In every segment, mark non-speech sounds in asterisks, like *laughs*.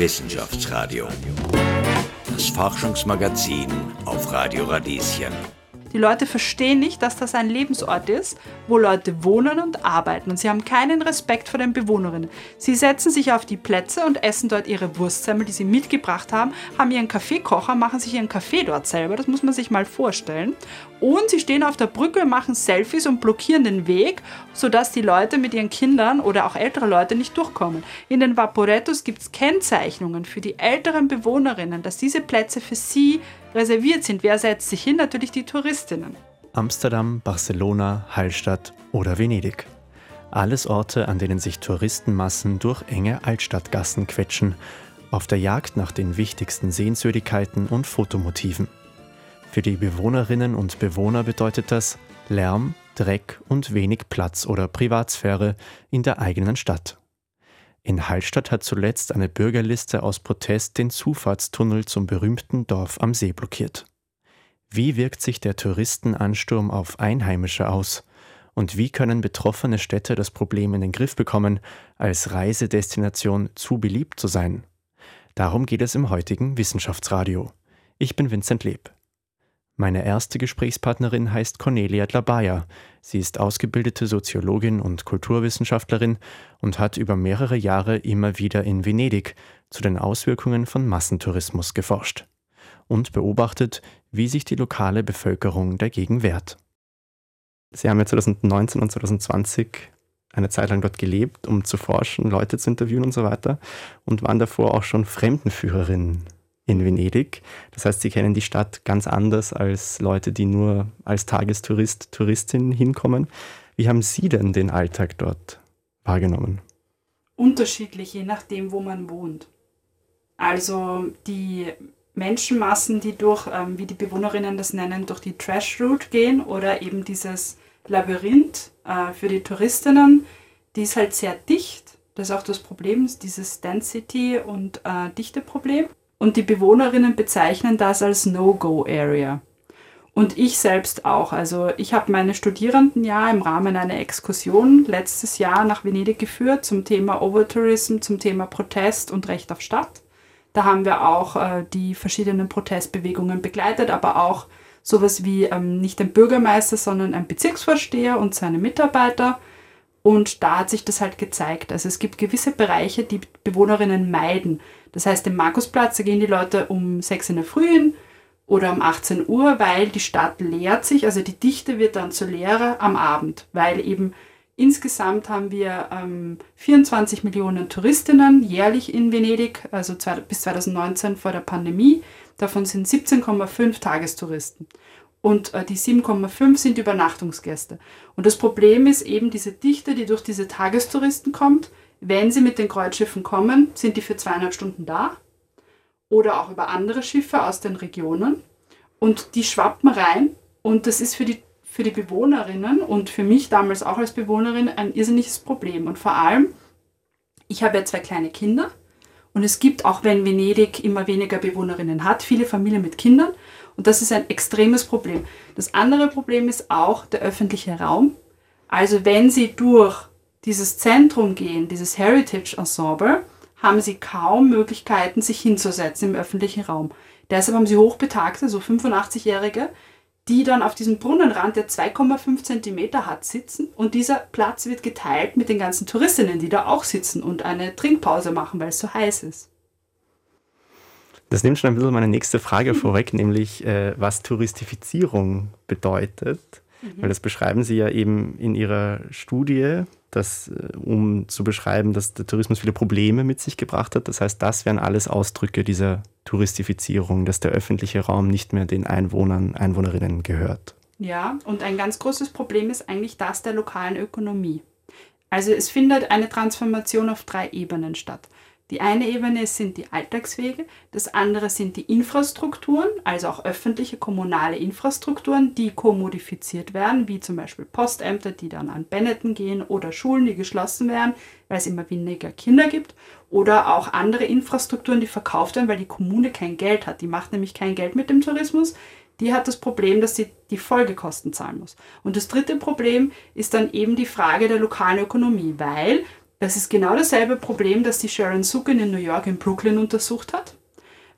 Wissenschaftsradio. Das Forschungsmagazin auf Radio Radieschen. Die Leute verstehen nicht, dass das ein Lebensort ist, wo Leute wohnen und arbeiten und sie haben keinen Respekt vor den Bewohnerinnen. Sie setzen sich auf die Plätze und essen dort ihre Wurstsemmel, die sie mitgebracht haben, haben ihren Kaffeekocher, machen sich ihren Kaffee dort selber, das muss man sich mal vorstellen. Und sie stehen auf der Brücke, machen Selfies und blockieren den Weg, sodass die Leute mit ihren Kindern oder auch ältere Leute nicht durchkommen. In den Vaporettos gibt es Kennzeichnungen für die älteren Bewohnerinnen, dass diese Plätze für sie reserviert sind. Wer setzt sich hin? Natürlich die Touristinnen. Amsterdam, Barcelona, Hallstatt oder Venedig. Alles Orte, an denen sich Touristenmassen durch enge Altstadtgassen quetschen, auf der Jagd nach den wichtigsten Sehenswürdigkeiten und Fotomotiven. Für die Bewohnerinnen und Bewohner bedeutet das Lärm, Dreck und wenig Platz oder Privatsphäre in der eigenen Stadt. In Hallstatt hat zuletzt eine Bürgerliste aus Protest den Zufahrtstunnel zum berühmten Dorf am See blockiert. Wie wirkt sich der Touristenansturm auf Einheimische aus? Und wie können betroffene Städte das Problem in den Griff bekommen, als Reisedestination zu beliebt zu sein? Darum geht es im heutigen Wissenschaftsradio. Ich bin Vincent Leb. Meine erste Gesprächspartnerin heißt Cornelia Dlabaya. Sie ist ausgebildete Soziologin und Kulturwissenschaftlerin und hat über mehrere Jahre immer wieder in Venedig zu den Auswirkungen von Massentourismus geforscht und beobachtet, wie sich die lokale Bevölkerung dagegen wehrt. Sie haben ja 2019 und 2020 eine Zeit lang dort gelebt, um zu forschen, Leute zu interviewen und so weiter und waren davor auch schon Fremdenführerin in Venedig. Das heißt, sie kennen die Stadt ganz anders als Leute, die nur als Tagestourist, Touristin hinkommen. Wie haben Sie denn den Alltag dort wahrgenommen? Unterschiedlich, je nachdem, wo man wohnt. Also die Menschenmassen, die durch, ähm, wie die Bewohnerinnen das nennen, durch die Trash Route gehen oder eben dieses Labyrinth äh, für die Touristinnen, die ist halt sehr dicht. Das ist auch das Problem, dieses Density- und äh, Dichteproblem und die Bewohnerinnen bezeichnen das als No-Go-Area. Und ich selbst auch. Also ich habe meine Studierendenjahr im Rahmen einer Exkursion letztes Jahr nach Venedig geführt zum Thema Overtourism, zum Thema Protest und Recht auf Stadt. Da haben wir auch äh, die verschiedenen Protestbewegungen begleitet, aber auch sowas wie ähm, nicht ein Bürgermeister, sondern ein Bezirksvorsteher und seine Mitarbeiter. Und da hat sich das halt gezeigt. Also es gibt gewisse Bereiche, die Bewohnerinnen meiden. Das heißt, im Markusplatz, da gehen die Leute um 6 in der Früh hin oder um 18 Uhr, weil die Stadt leert sich, also die Dichte wird dann zu leerer am Abend, weil eben insgesamt haben wir ähm, 24 Millionen Touristinnen jährlich in Venedig, also zwei, bis 2019 vor der Pandemie. Davon sind 17,5 Tagestouristen. Und äh, die 7,5 sind Übernachtungsgäste. Und das Problem ist eben diese Dichte, die durch diese Tagestouristen kommt, wenn sie mit den Kreuzschiffen kommen, sind die für zweieinhalb Stunden da oder auch über andere Schiffe aus den Regionen. Und die schwappen rein und das ist für die, für die Bewohnerinnen und für mich damals auch als Bewohnerin ein irrsinniges Problem. Und vor allem, ich habe ja zwei kleine Kinder und es gibt, auch wenn Venedig immer weniger Bewohnerinnen hat, viele Familien mit Kindern und das ist ein extremes Problem. Das andere Problem ist auch der öffentliche Raum. Also wenn Sie durch dieses Zentrum gehen, dieses Heritage Ensemble, haben sie kaum Möglichkeiten, sich hinzusetzen im öffentlichen Raum. Deshalb haben sie Hochbetagte, so 85-Jährige, die dann auf diesem Brunnenrand, der 2,5 Zentimeter hat, sitzen und dieser Platz wird geteilt mit den ganzen Touristinnen, die da auch sitzen und eine Trinkpause machen, weil es so heiß ist. Das nimmt schon ein bisschen meine nächste Frage vorweg, *laughs* nämlich äh, was Touristifizierung bedeutet. Mhm. Weil das beschreiben Sie ja eben in Ihrer Studie, dass, äh, um zu beschreiben, dass der Tourismus viele Probleme mit sich gebracht hat. Das heißt, das wären alles Ausdrücke dieser Touristifizierung, dass der öffentliche Raum nicht mehr den Einwohnern, Einwohnerinnen gehört. Ja, und ein ganz großes Problem ist eigentlich das der lokalen Ökonomie. Also es findet eine Transformation auf drei Ebenen statt. Die eine Ebene sind die Alltagswege, das andere sind die Infrastrukturen, also auch öffentliche kommunale Infrastrukturen, die kommodifiziert werden, wie zum Beispiel Postämter, die dann an Benetton gehen oder Schulen, die geschlossen werden, weil es immer weniger Kinder gibt oder auch andere Infrastrukturen, die verkauft werden, weil die Kommune kein Geld hat. Die macht nämlich kein Geld mit dem Tourismus. Die hat das Problem, dass sie die Folgekosten zahlen muss. Und das dritte Problem ist dann eben die Frage der lokalen Ökonomie, weil Das ist genau dasselbe Problem, das die Sharon Sukin in New York in Brooklyn untersucht hat.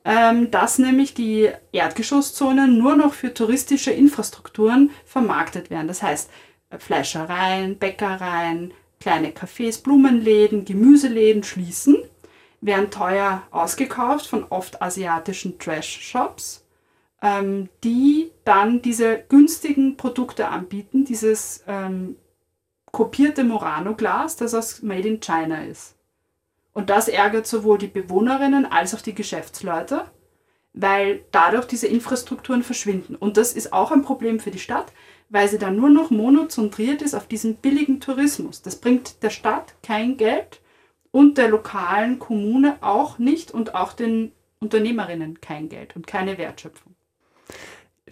Ähm, dass nämlich die Erdgeschosszonen nur noch für touristische Infrastrukturen vermarktet werden. Das heißt, Fleischereien, Bäckereien, kleine Cafés, Blumenläden, Gemüseläden schließen, werden teuer ausgekauft von oft asiatischen Trash-Shops, ähm, die dann diese günstigen Produkte anbieten, dieses ähm, kopierte Murano-Glas, das aus Made in China ist. Und das ärgert sowohl die Bewohnerinnen als auch die Geschäftsleute, weil dadurch diese Infrastrukturen verschwinden. Und das ist auch ein Problem für die Stadt, weil sie dann nur noch monozentriert ist auf diesen billigen Tourismus. Das bringt der Stadt kein Geld und der lokalen Kommune auch nicht und auch den Unternehmerinnen kein Geld und keine Wertschöpfung.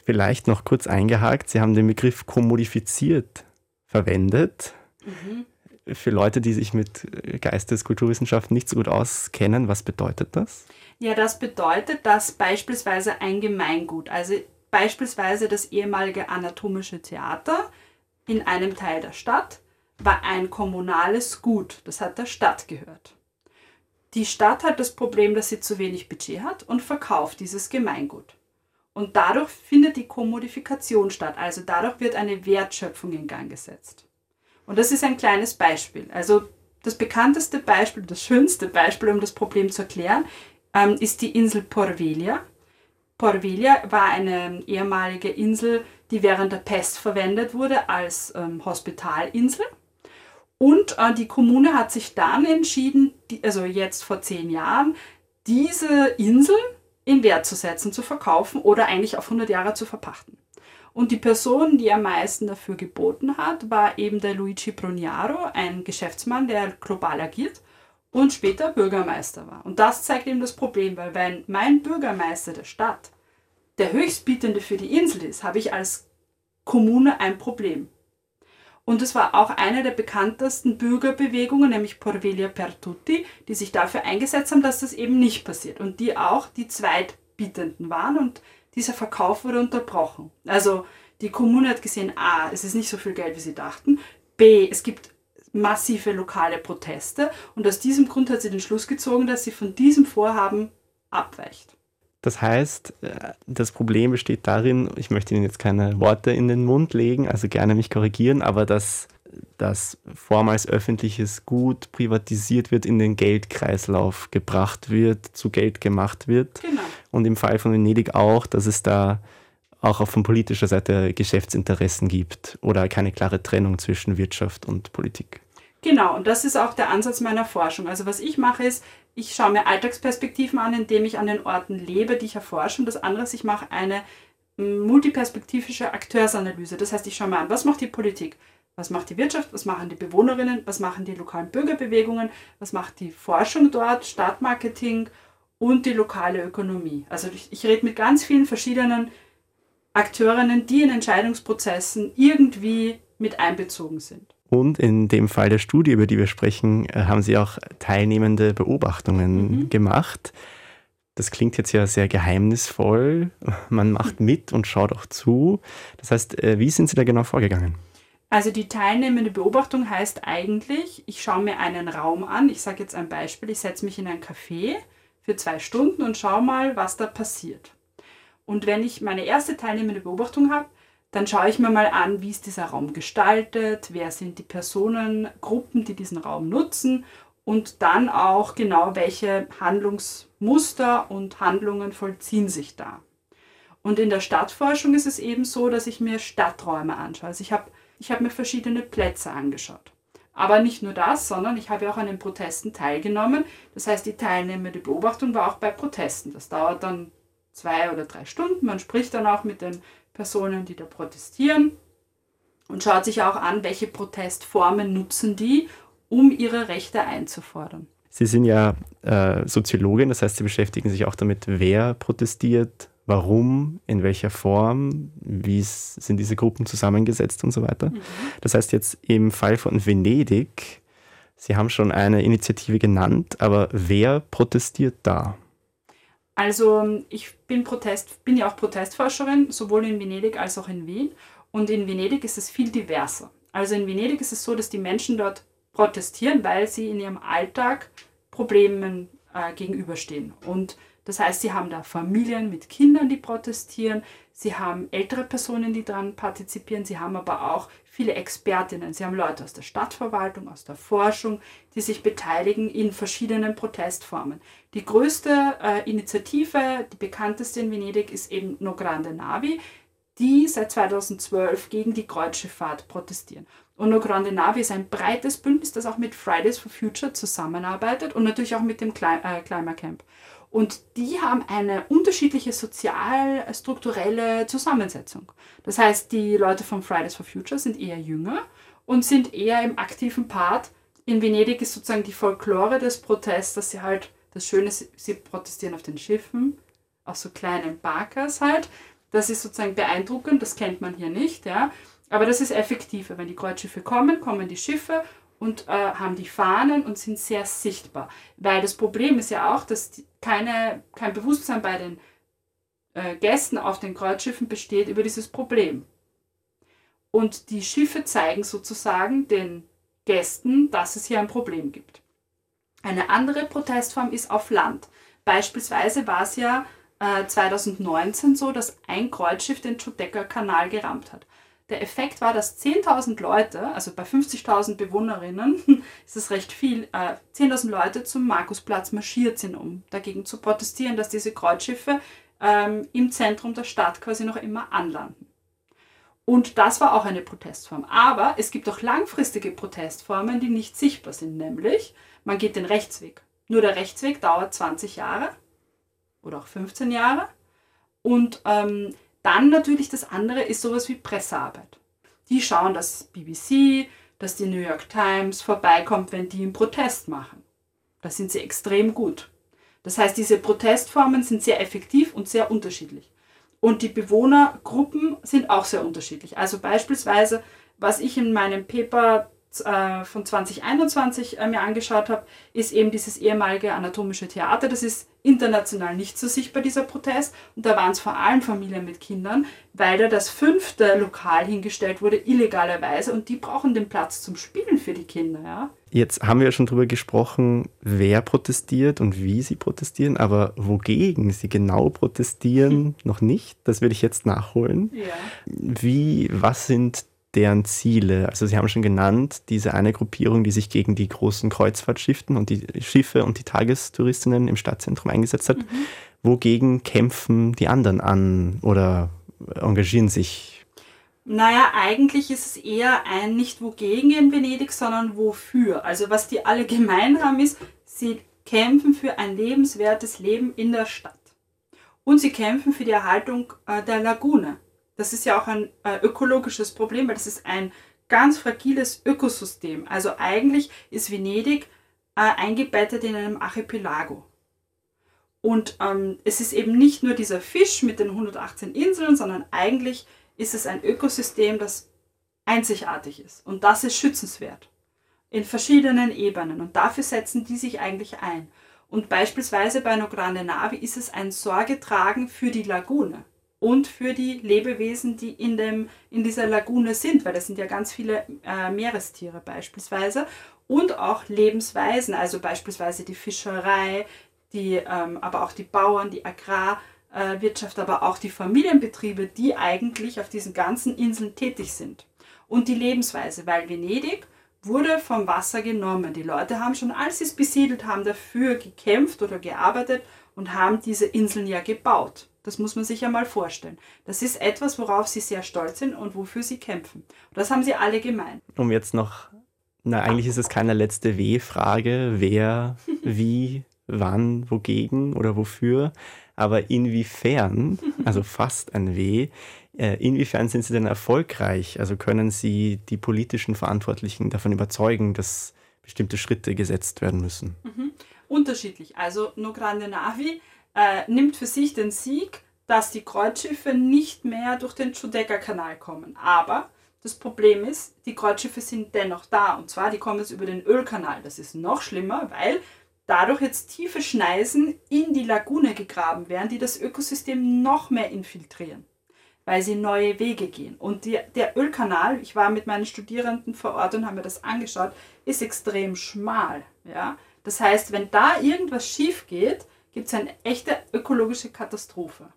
Vielleicht noch kurz eingehakt, Sie haben den Begriff kommodifiziert verwendet. Mhm. Für Leute, die sich mit Geisteskulturwissenschaften nicht so gut auskennen, was bedeutet das? Ja, das bedeutet, dass beispielsweise ein Gemeingut, also beispielsweise das ehemalige anatomische Theater in einem Teil der Stadt, war ein kommunales Gut. Das hat der Stadt gehört. Die Stadt hat das Problem, dass sie zu wenig Budget hat und verkauft dieses Gemeingut. Und dadurch findet die Kommodifikation statt, also dadurch wird eine Wertschöpfung in Gang gesetzt. Und das ist ein kleines Beispiel. Also das bekannteste Beispiel, das schönste Beispiel, um das Problem zu erklären, ähm, ist die Insel Porvelia. Porvelia war eine ehemalige Insel, die während der Pest verwendet wurde als ähm, Hospitalinsel. Und äh, die Kommune hat sich dann entschieden, also jetzt vor zehn Jahren, diese Insel in Wert zu setzen, zu verkaufen oder eigentlich auf 100 Jahre zu verpachten. Und die Person, die am meisten dafür geboten hat, war eben der Luigi Brugnaro, ein Geschäftsmann, der global agiert und später Bürgermeister war. Und das zeigt eben das Problem, weil wenn mein Bürgermeister der Stadt der Höchstbietende für die Insel ist, habe ich als Kommune ein Problem. Und es war auch eine der bekanntesten Bürgerbewegungen, nämlich Porvelia per Tutti, die sich dafür eingesetzt haben, dass das eben nicht passiert. Und die auch die Zweitbietenden waren und dieser Verkauf wurde unterbrochen. Also die Kommune hat gesehen, a, es ist nicht so viel Geld, wie sie dachten. B, es gibt massive lokale Proteste. Und aus diesem Grund hat sie den Schluss gezogen, dass sie von diesem Vorhaben abweicht. Das heißt, äh, das Problem besteht darin, ich möchte Ihnen jetzt keine Worte in den Mund legen, also gerne mich korrigieren, aber dass das vormals öffentliches Gut privatisiert wird, in den Geldkreislauf gebracht wird, zu Geld gemacht wird. Genau. Und im Fall von Venedig auch, dass es da auch von politischer Seite Geschäftsinteressen gibt oder keine klare Trennung zwischen Wirtschaft und Politik. Genau, und das ist auch der Ansatz meiner Forschung. Also was ich mache ist, ich schaue mir Alltagsperspektiven an, indem ich an den Orten lebe, die ich erforsche. Und das andere ist, ich mache eine multiperspektivische Akteursanalyse. Das heißt, ich schaue mir an, was macht die Politik, was macht die Wirtschaft, was machen die Bewohnerinnen, was machen die lokalen Bürgerbewegungen, was macht die Forschung dort, Stadtmarketing und die lokale Ökonomie. Also ich, ich rede mit ganz vielen verschiedenen Akteurinnen, die in Entscheidungsprozessen irgendwie mit einbezogen sind. Und in dem Fall der Studie, über die wir sprechen, äh, haben Sie auch teilnehmende Beobachtungen mhm. gemacht. Das klingt jetzt ja sehr geheimnisvoll. Man macht mit und schaut auch zu. Das heißt, äh, wie sind Sie da genau vorgegangen? Also die teilnehmende Beobachtung heißt eigentlich, ich schaue mir einen Raum an. Ich sage jetzt ein Beispiel, ich setze mich in ein Café für zwei Stunden und schaue mal, was da passiert. Und wenn ich meine erste teilnehmende Beobachtung habe, dann schaue ich mir mal an, wie ist dieser Raum gestaltet, wer sind die Personengruppen, die diesen Raum nutzen und dann auch genau, welche Handlungsmuster und Handlungen vollziehen sich da. Und in der Stadtforschung ist es eben so, dass ich mir Stadträume anschaue. Also ich habe ich hab mir verschiedene Plätze angeschaut. Aber nicht nur das, sondern ich habe auch an den Protesten teilgenommen. Das heißt, die teilnehmende Beobachtung war auch bei Protesten. Das dauert dann zwei oder drei Stunden. Man spricht dann auch mit den Personen, die da protestieren und schaut sich auch an, welche Protestformen nutzen die, um ihre Rechte einzufordern. Sie sind ja äh, Soziologin, das heißt, Sie beschäftigen sich auch damit, wer protestiert, warum, in welcher Form, wie sind diese Gruppen zusammengesetzt und so weiter. Mhm. Das heißt jetzt im Fall von Venedig, Sie haben schon eine Initiative genannt, aber wer protestiert da? Also ich bin Protest, bin ja auch Protestforscherin, sowohl in Venedig als auch in Wien. Und in Venedig ist es viel diverser. Also in Venedig ist es so, dass die Menschen dort protestieren, weil sie in ihrem Alltag Problemen äh, gegenüberstehen. Und das heißt, sie haben da Familien mit Kindern, die protestieren, sie haben ältere Personen, die daran partizipieren, sie haben aber auch viele Expertinnen, sie haben Leute aus der Stadtverwaltung, aus der Forschung, die sich beteiligen in verschiedenen Protestformen. Die größte äh, Initiative, die bekannteste in Venedig, ist eben No Grande Navi, die seit 2012 gegen die Kreuzschifffahrt protestieren. Und No Grande Navi ist ein breites Bündnis, das auch mit Fridays for Future zusammenarbeitet und natürlich auch mit dem äh, Climate Camp. Und die haben eine unterschiedliche sozial-strukturelle Zusammensetzung. Das heißt, die Leute von Fridays for Future sind eher jünger und sind eher im aktiven Part. In Venedig ist sozusagen die Folklore des Protests, dass sie halt, das Schöne ist, sie protestieren auf den Schiffen, auf so kleinen Barkers halt. Das ist sozusagen beeindruckend, das kennt man hier nicht, ja. Aber das ist effektiver. Wenn die Kreuzschiffe kommen, kommen die Schiffe und äh, haben die Fahnen und sind sehr sichtbar. Weil das Problem ist ja auch, dass die, keine, kein Bewusstsein bei den äh, Gästen auf den Kreuzschiffen besteht über dieses Problem. Und die Schiffe zeigen sozusagen den Gästen, dass es hier ein Problem gibt. Eine andere Protestform ist auf Land. Beispielsweise war es ja äh, 2019 so, dass ein Kreuzschiff den Chudecker-Kanal gerammt hat. Der Effekt war, dass 10.000 Leute, also bei 50.000 Bewohnerinnen *laughs* ist es recht viel, äh, 10.000 Leute zum Markusplatz marschiert sind, um dagegen zu protestieren, dass diese Kreuzschiffe ähm, im Zentrum der Stadt quasi noch immer anlanden. Und das war auch eine Protestform. Aber es gibt auch langfristige Protestformen, die nicht sichtbar sind, nämlich man geht den Rechtsweg. Nur der Rechtsweg dauert 20 Jahre oder auch 15 Jahre. Und ähm, dann natürlich das andere ist sowas wie Pressearbeit. Die schauen, dass BBC, dass die New York Times vorbeikommt, wenn die einen Protest machen. Da sind sie extrem gut. Das heißt, diese Protestformen sind sehr effektiv und sehr unterschiedlich. Und die Bewohnergruppen sind auch sehr unterschiedlich. Also beispielsweise, was ich in meinem Paper äh, von 2021 äh, mir angeschaut habe, ist eben dieses ehemalige anatomische Theater. Das ist international nicht so sichtbar, dieser Protest. Und da waren es vor allem Familien mit Kindern, weil da das fünfte Lokal hingestellt wurde, illegalerweise. Und die brauchen den Platz zum Spielen für die Kinder. Ja? Jetzt haben wir ja schon darüber gesprochen, wer protestiert und wie sie protestieren, aber wogegen sie genau protestieren, *laughs* noch nicht. Das würde ich jetzt nachholen. Ja. Wie, was sind deren Ziele? Also Sie haben schon genannt, diese eine Gruppierung, die sich gegen die großen Kreuzfahrtschiffe und die Schiffe und die Tagestouristinnen im Stadtzentrum eingesetzt hat. Mhm. Wogegen kämpfen die anderen an oder engagieren sich? Naja, eigentlich ist es eher ein nicht wogegen in Venedig, sondern wofür. Also was die alle gemein haben ist, sie kämpfen für ein lebenswertes Leben in der Stadt. Und sie kämpfen für die Erhaltung äh, der Lagune. Das ist ja auch ein äh, ökologisches Problem, weil das ist ein ganz fragiles Ökosystem. Also eigentlich ist Venedig äh, eingebettet in einem Archipelago. Und ähm, es ist eben nicht nur dieser Fisch mit den 118 Inseln, sondern eigentlich ist es ein Ökosystem, das einzigartig ist. Und das ist schützenswert. In verschiedenen Ebenen. Und dafür setzen die sich eigentlich ein. Und beispielsweise bei No Grande Navi ist es ein Sorgetragen für die Lagune und für die Lebewesen, die in, dem, in dieser Lagune sind, weil das sind ja ganz viele äh, Meerestiere beispielsweise und auch Lebensweisen, also beispielsweise die Fischerei, die, ähm, aber auch die Bauern, die Agrarwirtschaft, aber auch die Familienbetriebe, die eigentlich auf diesen ganzen Inseln tätig sind. Und die Lebensweise, weil Venedig wurde vom Wasser genommen. Die Leute haben schon, als sie es besiedelt haben, dafür gekämpft oder gearbeitet und haben diese Inseln ja gebaut. Das muss man sich ja mal vorstellen. Das ist etwas, worauf sie sehr stolz sind und wofür sie kämpfen. Und das haben sie alle gemein. Um jetzt noch, na eigentlich ist es keine letzte W-Frage, wer, *laughs* wie, wann, wogegen oder wofür, aber inwiefern, *laughs* also fast ein W, äh, inwiefern sind sie denn erfolgreich? Also können sie die politischen Verantwortlichen davon überzeugen, dass bestimmte Schritte gesetzt werden müssen? Mhm. Unterschiedlich. Also No Grande Navi äh, nimmt für sich den Sieg, dass die Kreuzschiffe nicht mehr durch den Giudecca-Kanal kommen. Aber das Problem ist, die Kreuzschiffe sind dennoch da. Und zwar, die kommen jetzt über den Ölkanal. Das ist noch schlimmer, weil dadurch jetzt tiefe Schneisen in die Lagune gegraben werden, die das Ökosystem noch mehr infiltrieren. weil sie neue Wege gehen. Und die, der Ölkanal, ich war mit meinen Studierenden vor Ort und habe mir das angeschaut, ist extrem schmal. Ja? Das heißt, wenn da irgendwas schief geht, gibt es eine echte ökologische Katastrophe.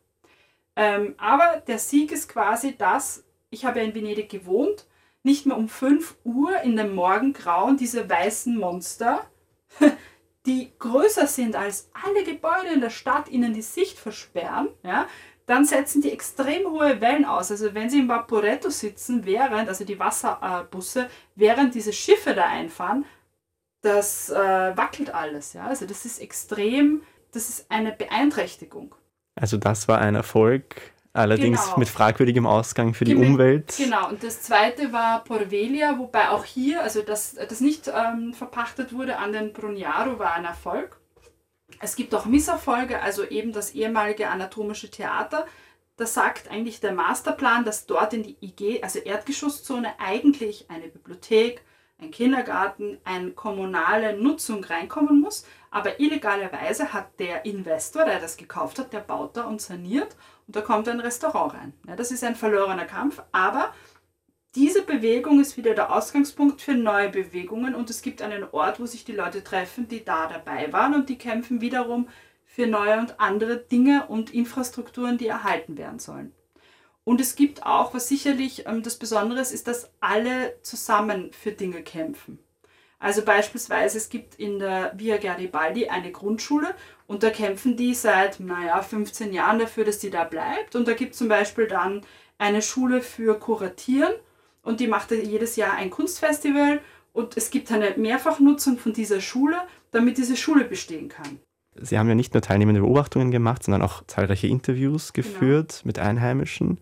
Ähm, aber der Sieg ist quasi das, ich habe ja in Venedig gewohnt, nicht mehr um 5 Uhr in dem Morgengrauen diese weißen Monster, *laughs* die größer sind als alle Gebäude in der Stadt, ihnen die Sicht versperren, ja, dann setzen die extrem hohe Wellen aus. Also wenn sie im Vaporetto sitzen, während, also die Wasserbusse, während diese Schiffe da einfahren, das äh, wackelt alles. Ja? Also das ist extrem, das ist eine Beeinträchtigung. Also das war ein Erfolg, allerdings genau. mit fragwürdigem Ausgang für die mit, Umwelt. Genau, und das zweite war Porvelia, wobei auch hier, also das, das nicht ähm, verpachtet wurde an den Bruniaro, war ein Erfolg. Es gibt auch Misserfolge, also eben das ehemalige anatomische Theater. Da sagt eigentlich der Masterplan, dass dort in die IG, also Erdgeschosszone, eigentlich eine Bibliothek, ein Kindergarten, eine kommunale Nutzung reinkommen muss. Aber illegalerweise hat der Investor, der das gekauft hat, der baut da und saniert und da kommt ein Restaurant rein. Ja, das ist ein verlorener Kampf, aber diese Bewegung ist wieder der Ausgangspunkt für neue Bewegungen und es gibt einen Ort, wo sich die Leute treffen, die da dabei waren und die kämpfen wiederum für neue und andere Dinge und Infrastrukturen, die erhalten werden sollen. Und es gibt auch, was sicherlich ähm, das Besondere ist, ist, dass alle zusammen für Dinge kämpfen. Also beispielsweise, es gibt in der Via Garibaldi eine Grundschule und da kämpfen die seit, naja, 15 Jahren dafür, dass die da bleibt. Und da gibt es zum Beispiel dann eine Schule für Kuratieren und die macht jedes Jahr ein Kunstfestival und es gibt eine Mehrfachnutzung von dieser Schule, damit diese Schule bestehen kann. Sie haben ja nicht nur teilnehmende Beobachtungen gemacht, sondern auch zahlreiche Interviews genau. geführt genau. mit Einheimischen.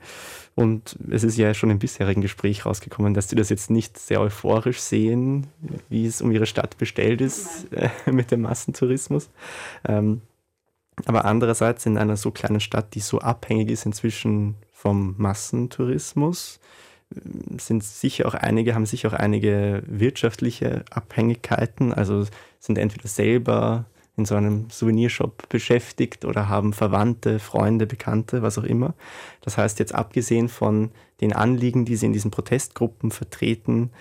Und es ist ja schon im bisherigen Gespräch rausgekommen, dass Sie das jetzt nicht sehr euphorisch sehen, wie es um Ihre Stadt bestellt ist äh, *laughs* mit dem Massentourismus. Ähm, aber andererseits in einer so kleinen Stadt, die so abhängig ist inzwischen vom Massentourismus, sind sicher auch einige, haben sicher auch einige wirtschaftliche Abhängigkeiten, also sind entweder selber in so einem Souvenirshop beschäftigt oder haben Verwandte, Freunde, Bekannte, was auch immer. Das heißt, jetzt abgesehen von den Anliegen, die sie in diesen Protestgruppen vertreten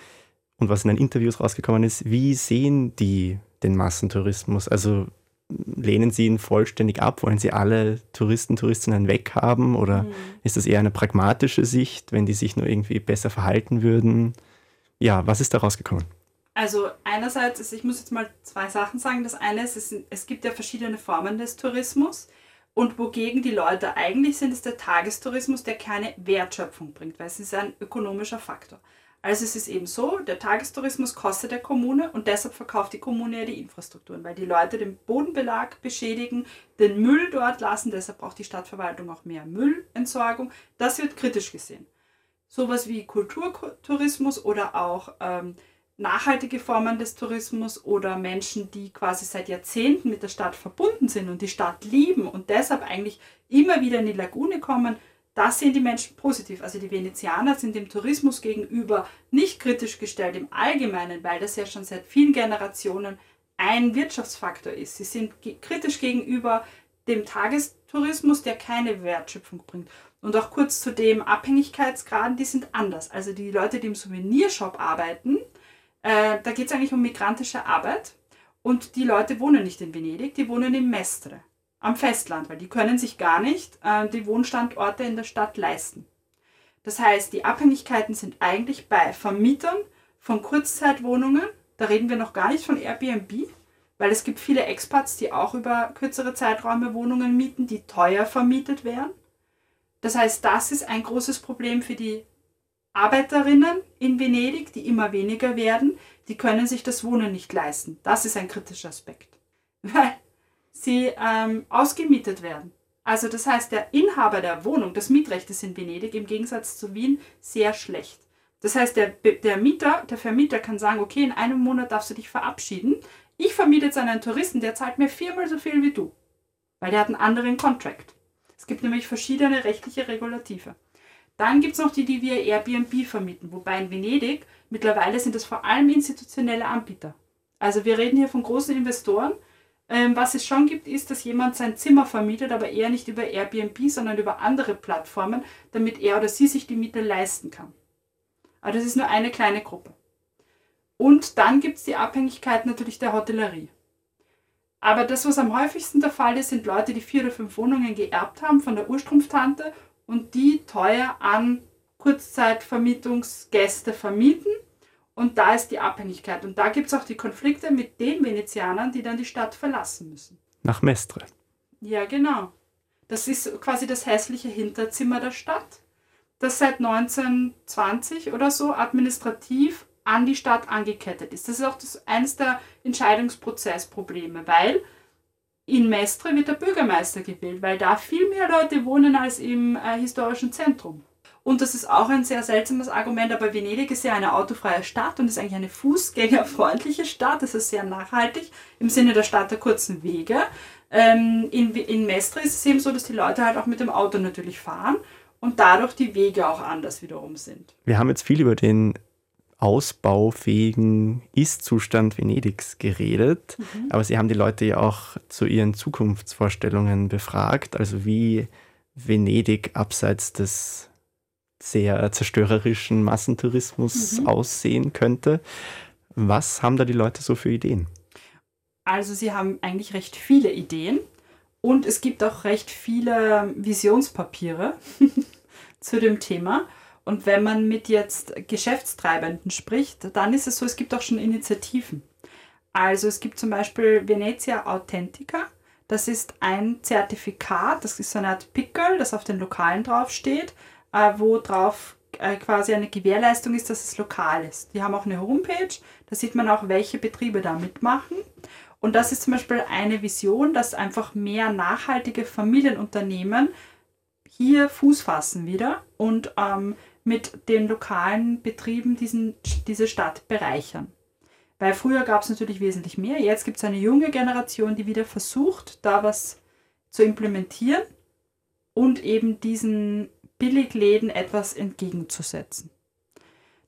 und was in den Interviews rausgekommen ist, wie sehen die den Massentourismus? Also lehnen Sie ihn vollständig ab? Wollen Sie alle Touristen, Touristinnen weghaben? Oder mhm. ist das eher eine pragmatische Sicht, wenn die sich nur irgendwie besser verhalten würden? Ja, was ist da rausgekommen? Also einerseits, ist, ich muss jetzt mal zwei Sachen sagen. Das eine ist, es, es gibt ja verschiedene Formen des Tourismus. Und wogegen die Leute eigentlich sind, ist der Tagestourismus, der keine Wertschöpfung bringt, weil es ist ein ökonomischer Faktor. Also es ist eben so, der Tagestourismus kostet der Kommune und deshalb verkauft die Kommune ja die Infrastrukturen, weil die Leute den Bodenbelag beschädigen, den Müll dort lassen, deshalb braucht die Stadtverwaltung auch mehr Müllentsorgung. Das wird kritisch gesehen. Sowas wie Kulturtourismus oder auch ähm, nachhaltige Formen des Tourismus oder Menschen, die quasi seit Jahrzehnten mit der Stadt verbunden sind und die Stadt lieben und deshalb eigentlich immer wieder in die Lagune kommen, das sehen die Menschen positiv. Also die Venezianer sind dem Tourismus gegenüber nicht kritisch gestellt im Allgemeinen, weil das ja schon seit vielen Generationen ein Wirtschaftsfaktor ist. Sie sind kritisch gegenüber dem Tagestourismus, der keine Wertschöpfung bringt. Und auch kurz zu dem Abhängigkeitsgraden, die sind anders. Also die Leute, die im Souvenirshop arbeiten, äh, da geht es eigentlich um migrantische Arbeit. Und die Leute wohnen nicht in Venedig, die wohnen in Mestre am Festland, weil die können sich gar nicht äh, die Wohnstandorte in der Stadt leisten. Das heißt, die Abhängigkeiten sind eigentlich bei Vermietern von Kurzzeitwohnungen, da reden wir noch gar nicht von Airbnb, weil es gibt viele Expats, die auch über kürzere Zeiträume Wohnungen mieten, die teuer vermietet werden. Das heißt, das ist ein großes Problem für die Arbeiterinnen in Venedig, die immer weniger werden, die können sich das Wohnen nicht leisten. Das ist ein kritischer Aspekt. Weil sie ähm, ausgemietet werden. Also das heißt, der Inhaber der Wohnung, das Mietrecht ist in Venedig im Gegensatz zu Wien sehr schlecht. Das heißt, der, der Mieter, der Vermieter kann sagen, okay, in einem Monat darfst du dich verabschieden. Ich vermiete jetzt einen Touristen, der zahlt mir viermal so viel wie du, weil der hat einen anderen Contract. Es gibt nämlich verschiedene rechtliche Regulative. Dann gibt es noch die, die wir Airbnb vermieten, wobei in Venedig mittlerweile sind es vor allem institutionelle Anbieter. Also wir reden hier von großen Investoren, Ähm, was es schon gibt, ist, dass jemand sein Zimmer vermietet, aber eher nicht über Airbnb, sondern über andere Plattformen, damit er oder sie sich die Miete leisten kann. Aber das ist nur eine kleine Gruppe. Und dann gibt es die Abhängigkeit natürlich der Hotellerie. Aber das, was am häufigsten der Fall ist, sind Leute, die vier oder fünf Wohnungen geerbt haben von der Urstrumpftante und die teuer an Kurzzeitvermietungsgäste vermieten. Und da ist die Abhängigkeit. Und da gibt es auch die Konflikte mit den Venezianern, die dann die Stadt verlassen müssen. Nach Mestre. Ja, genau. Das ist quasi das hässliche Hinterzimmer der Stadt, das seit 1920 oder so administrativ an die Stadt angekettet ist. Das ist auch das, eines der Entscheidungsprozessprobleme, weil in Mestre wird der Bürgermeister gewählt, weil da viel mehr Leute wohnen als im äh, historischen Zentrum. Und das ist auch ein sehr seltsames Argument, aber Venedig ist ja eine autofreie Stadt und ist eigentlich eine fußgängerfreundliche Stadt. Das ist sehr nachhaltig im Sinne der Stadt der kurzen Wege. Ähm, in, in Mestre ist es eben so, dass die Leute halt auch mit dem Auto natürlich fahren und dadurch die Wege auch anders wiederum sind. Wir haben jetzt viel über den ausbaufähigen Ist-Zustand Venedigs geredet, mhm. aber Sie haben die Leute ja auch zu ihren Zukunftsvorstellungen befragt, also wie Venedig abseits des sehr zerstörerischen Massentourismus mhm. aussehen könnte. Was haben da die Leute so für Ideen? Also sie haben eigentlich recht viele Ideen und es gibt auch recht viele Visionspapiere *laughs* zu dem Thema. Und wenn man mit jetzt Geschäftstreibenden spricht, dann ist es so, es gibt auch schon Initiativen. Also es gibt zum Beispiel Venezia Authentica. Das ist ein Zertifikat, das ist so eine Art Pickel, das auf den Lokalen draufsteht, äh, wo drauf äh, quasi eine Gewährleistung ist, dass es lokal ist. Die haben auch eine Homepage, da sieht man auch, welche Betriebe da mitmachen. Und das ist zum Beispiel eine Vision, dass einfach mehr nachhaltige Familienunternehmen hier Fuß fassen wieder und ähm, mit den lokalen Betrieben diesen, diese Stadt bereichern. Weil früher gab es natürlich wesentlich mehr. Jetzt gibt es eine junge Generation, die wieder versucht, da was zu implementieren und eben diesen Billigläden etwas entgegenzusetzen.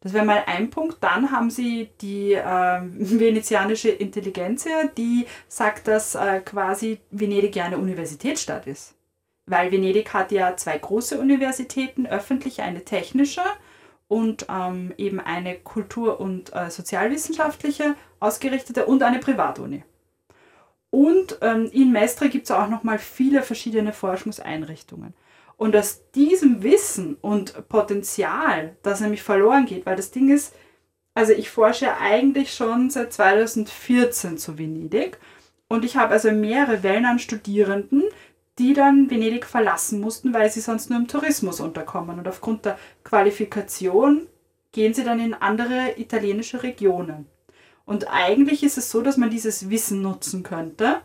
Das wäre mal ein Punkt. Dann haben sie die äh, *laughs* venezianische Intelligenz, die sagt, dass äh, quasi Venedig ja eine Universitätsstadt ist weil Venedig hat ja zwei große Universitäten, öffentliche, eine technische und ähm, eben eine kultur- und äh, sozialwissenschaftliche ausgerichtete und eine Privatuni. Und ähm, in Mestre gibt es auch nochmal viele verschiedene Forschungseinrichtungen. Und aus diesem Wissen und Potenzial, das nämlich verloren geht, weil das Ding ist, also ich forsche eigentlich schon seit 2014 zu Venedig und ich habe also mehrere Wellen an Studierenden, die dann Venedig verlassen mussten, weil sie sonst nur im Tourismus unterkommen. Und aufgrund der Qualifikation gehen sie dann in andere italienische Regionen. Und eigentlich ist es so, dass man dieses Wissen nutzen könnte,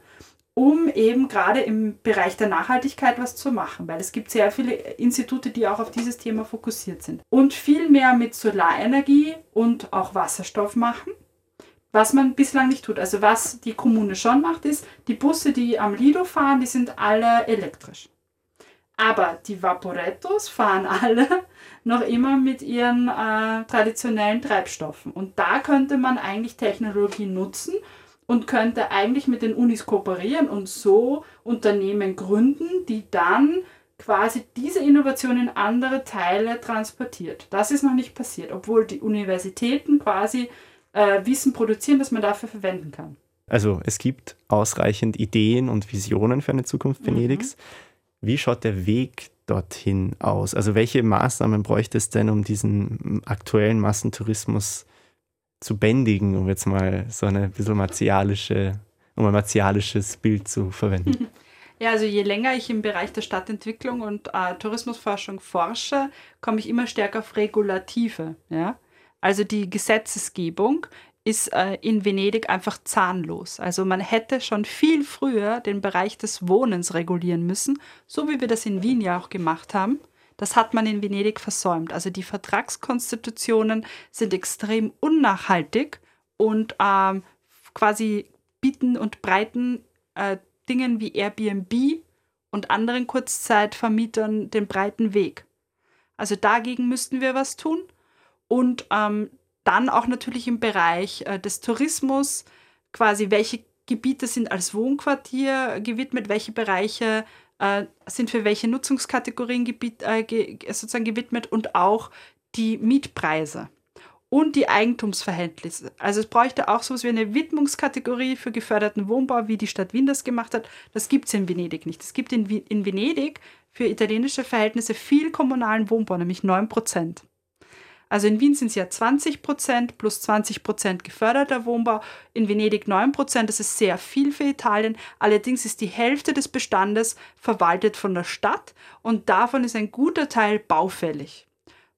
um eben gerade im Bereich der Nachhaltigkeit was zu machen, weil es gibt sehr viele Institute, die auch auf dieses Thema fokussiert sind. Und viel mehr mit Solarenergie und auch Wasserstoff machen was man bislang nicht tut. Also was die Kommune schon macht, ist, die Busse, die am Lido fahren, die sind alle elektrisch. Aber die Vaporettos fahren *laughs* alle noch immer mit ihren äh, traditionellen Treibstoffen. Und da könnte man eigentlich Technologie nutzen und könnte eigentlich mit den Unis kooperieren und so Unternehmen gründen, die dann quasi diese Innovation in andere Teile transportiert. Das ist noch nicht passiert, obwohl die Universitäten quasi äh, Wissen produzieren, das man dafür verwenden kann. Also es gibt ausreichend Ideen und Visionen für eine Zukunft mhm. Venedigs. Mhm. Wie schaut der Weg dorthin aus? Also welche Maßnahmen bräuchte es denn, um diesen aktuellen Massentourismus zu bändigen, um jetzt mal so eine bisschen martialische, um ein martialisches Bild zu verwenden? *laughs* Ja, also je länger ich im Bereich der Stadtentwicklung und äh, Tourismusforschung forsche, komme ich immer stärker auf Regulative. Ja? Also die Gesetzesgebung ist äh, in Venedig einfach zahnlos. Also man hätte schon viel früher den Bereich des Wohnens regulieren müssen, so wie wir das in Wien ja auch gemacht haben. Das hat man in Venedig versäumt. Also die Vertragskonstitutionen sind extrem unnachhaltig und ähm, quasi bieten und breiten äh, Dingen wie Airbnb und anderen Kurzzeitvermietern den breiten Weg. Also dagegen müssten wir was tun. Und ähm, dann auch natürlich im Bereich äh, des Tourismus, quasi welche Gebiete sind als Wohnquartier gewidmet, welche Bereiche äh, sind für welche Nutzungskategorien gebiet, äh, ge, sozusagen gewidmet und auch die Mietpreise und die Eigentumsverhältnisse. Also es bräuchte auch so etwas wie eine Widmungskategorie für geförderten Wohnbau, wie die Stadt Wien das gemacht hat. Das gibt es in Venedig nicht. Es gibt in, in Venedig für italienische Verhältnisse viel kommunalen Wohnbau, nämlich 9 Prozent. Also in Wien sind es ja 20 Prozent plus 20 Prozent geförderter Wohnbau, in Venedig 9 Prozent, das ist sehr viel für Italien. Allerdings ist die Hälfte des Bestandes verwaltet von der Stadt und davon ist ein guter Teil baufällig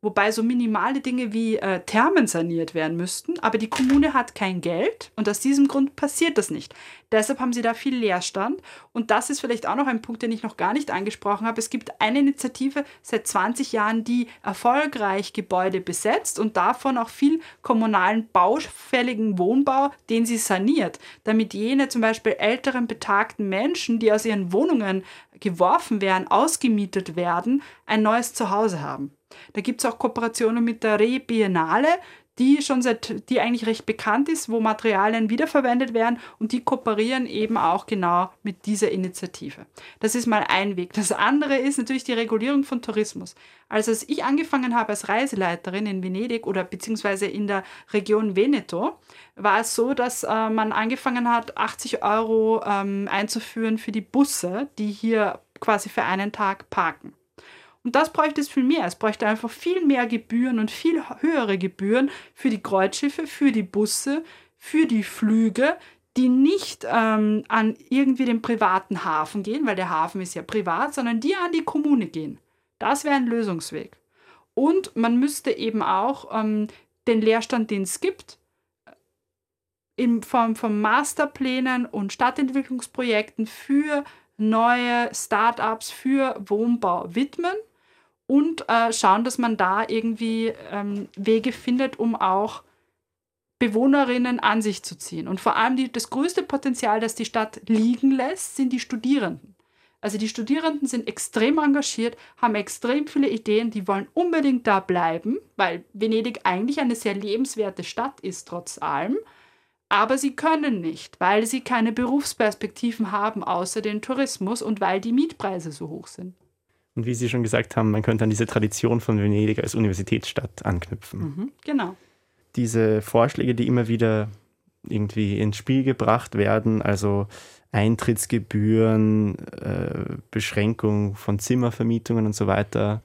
wobei so minimale Dinge wie äh, Thermen saniert werden müssten, aber die Kommune hat kein Geld und aus diesem Grund passiert das nicht. Deshalb haben sie da viel Leerstand und das ist vielleicht auch noch ein Punkt, den ich noch gar nicht angesprochen habe. Es gibt eine Initiative seit 20 Jahren, die erfolgreich Gebäude besetzt und davon auch viel kommunalen baufälligen Wohnbau, den sie saniert, damit jene zum Beispiel älteren betagten Menschen, die aus ihren Wohnungen geworfen werden, ausgemietet werden, ein neues Zuhause haben. Da gibt es auch Kooperationen mit der Re Biennale, die schon seit, die eigentlich recht bekannt ist, wo Materialien wiederverwendet werden und die kooperieren eben auch genau mit dieser Initiative. Das ist mal ein Weg. Das andere ist natürlich die Regulierung von Tourismus. Also als ich angefangen habe als Reiseleiterin in Venedig oder beziehungsweise in der Region Veneto, war es so, dass äh, man angefangen hat, 80 Euro ähm, einzuführen für die Busse, die hier quasi für einen Tag parken. Und das bräuchte es viel mehr. Es bräuchte einfach viel mehr Gebühren und viel höhere Gebühren für die Kreuzschiffe, für die Busse, für die Flüge, die nicht ähm, an irgendwie den privaten Hafen gehen, weil der Hafen ist ja privat, sondern die an die Kommune gehen. Das wäre ein Lösungsweg. Und man müsste eben auch ähm, den Leerstand, den es gibt, in Form von Masterplänen und Stadtentwicklungsprojekten für neue Startups, für Wohnbau widmen und äh, schauen, dass man da irgendwie ähm, Wege findet, um auch Bewohnerinnen an sich zu ziehen. Und vor allem die, das größte Potenzial, das die Stadt liegen lässt, sind die Studierenden. Also die Studierenden sind extrem engagiert, haben extrem viele Ideen, die wollen unbedingt da bleiben, weil Venedig eigentlich eine sehr lebenswerte Stadt ist, trotz allem. Aber sie können nicht, weil sie keine Berufsperspektiven haben außer den Tourismus und weil die Mietpreise so hoch sind. Und wie Sie schon gesagt haben, man könnte an diese Tradition von Venedig als Universitätsstadt anknüpfen. Mhm, genau. Diese Vorschläge, die immer wieder irgendwie ins Spiel gebracht werden, also Eintrittsgebühren, äh, Beschränkung von Zimmervermietungen und so weiter.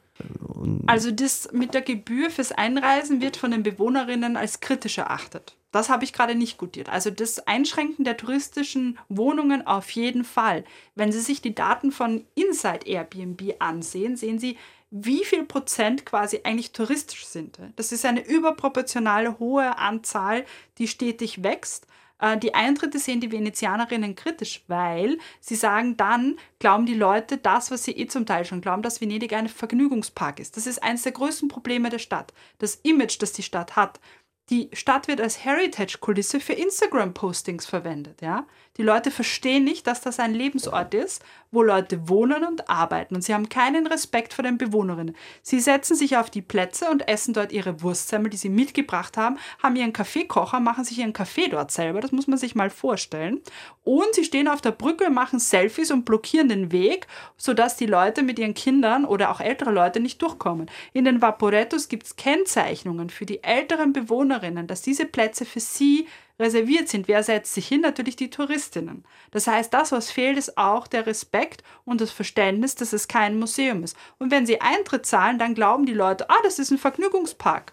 Also das mit der Gebühr fürs Einreisen wird von den Bewohnerinnen als kritisch erachtet. Das habe ich gerade nicht gutiert. Also das Einschränken der touristischen Wohnungen auf jeden Fall. Wenn Sie sich die Daten von Inside Airbnb ansehen, sehen Sie, wie viel Prozent quasi eigentlich touristisch sind. Das ist eine überproportionale hohe Anzahl, die stetig wächst. Äh, die Eintritte sehen die Venezianerinnen kritisch, weil sie sagen, dann glauben die Leute das, was sie eh zum Teil schon glauben, dass Venedig ein Vergnügungspark ist. Das ist eines der größten Probleme der Stadt. Das Image, das die Stadt hat. Die Stadt wird als Heritage-Kulisse für Instagram-Postings verwendet. Ja? Die Leute verstehen nicht, dass das ein Lebensort ist, wo Leute wohnen und arbeiten. Und sie haben keinen Respekt vor den Bewohnerinnen. Sie setzen sich auf die Plätze und essen dort ihre Wurstsemmel, die sie mitgebracht haben, haben ihren Kaffeekocher, machen sich ihren Kaffee dort selber. Das muss man sich mal vorstellen. Und sie stehen auf der Brücke, machen Selfies und blockieren den Weg, sodass die Leute mit ihren Kindern oder auch ältere Leute nicht durchkommen. In den Vaporettos gibt es Kennzeichnungen für die älteren Bewohnerinnen, dass diese Plätze für sie reserviert sind. Wer setzt sich hin? Natürlich die Touristinnen. Das heißt, das, was fehlt, ist auch der Respekt und das Verständnis, dass es kein Museum ist. Und wenn sie Eintritt zahlen, dann glauben die Leute, ah, das ist ein Vergnügungspark.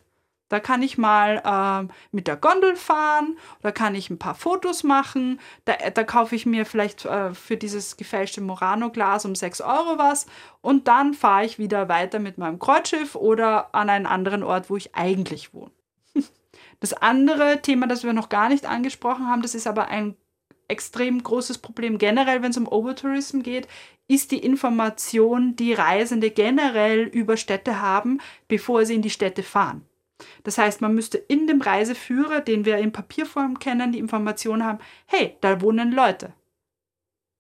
Da kann ich mal äh, mit der Gondel fahren, da kann ich ein paar Fotos machen, da, da kaufe ich mir vielleicht äh, für dieses gefälschte Murano-Glas um 6 Euro was und dann fahre ich wieder weiter mit meinem Kreuzschiff oder an einen anderen Ort, wo ich eigentlich wohne. Das andere Thema, das wir noch gar nicht angesprochen haben, das ist aber ein extrem großes Problem generell, wenn es um Overtourism geht, ist die Information, die Reisende generell über Städte haben, bevor sie in die Städte fahren. Das heißt, man müsste in dem Reiseführer, den wir in Papierform kennen, die Information haben, hey, da wohnen Leute.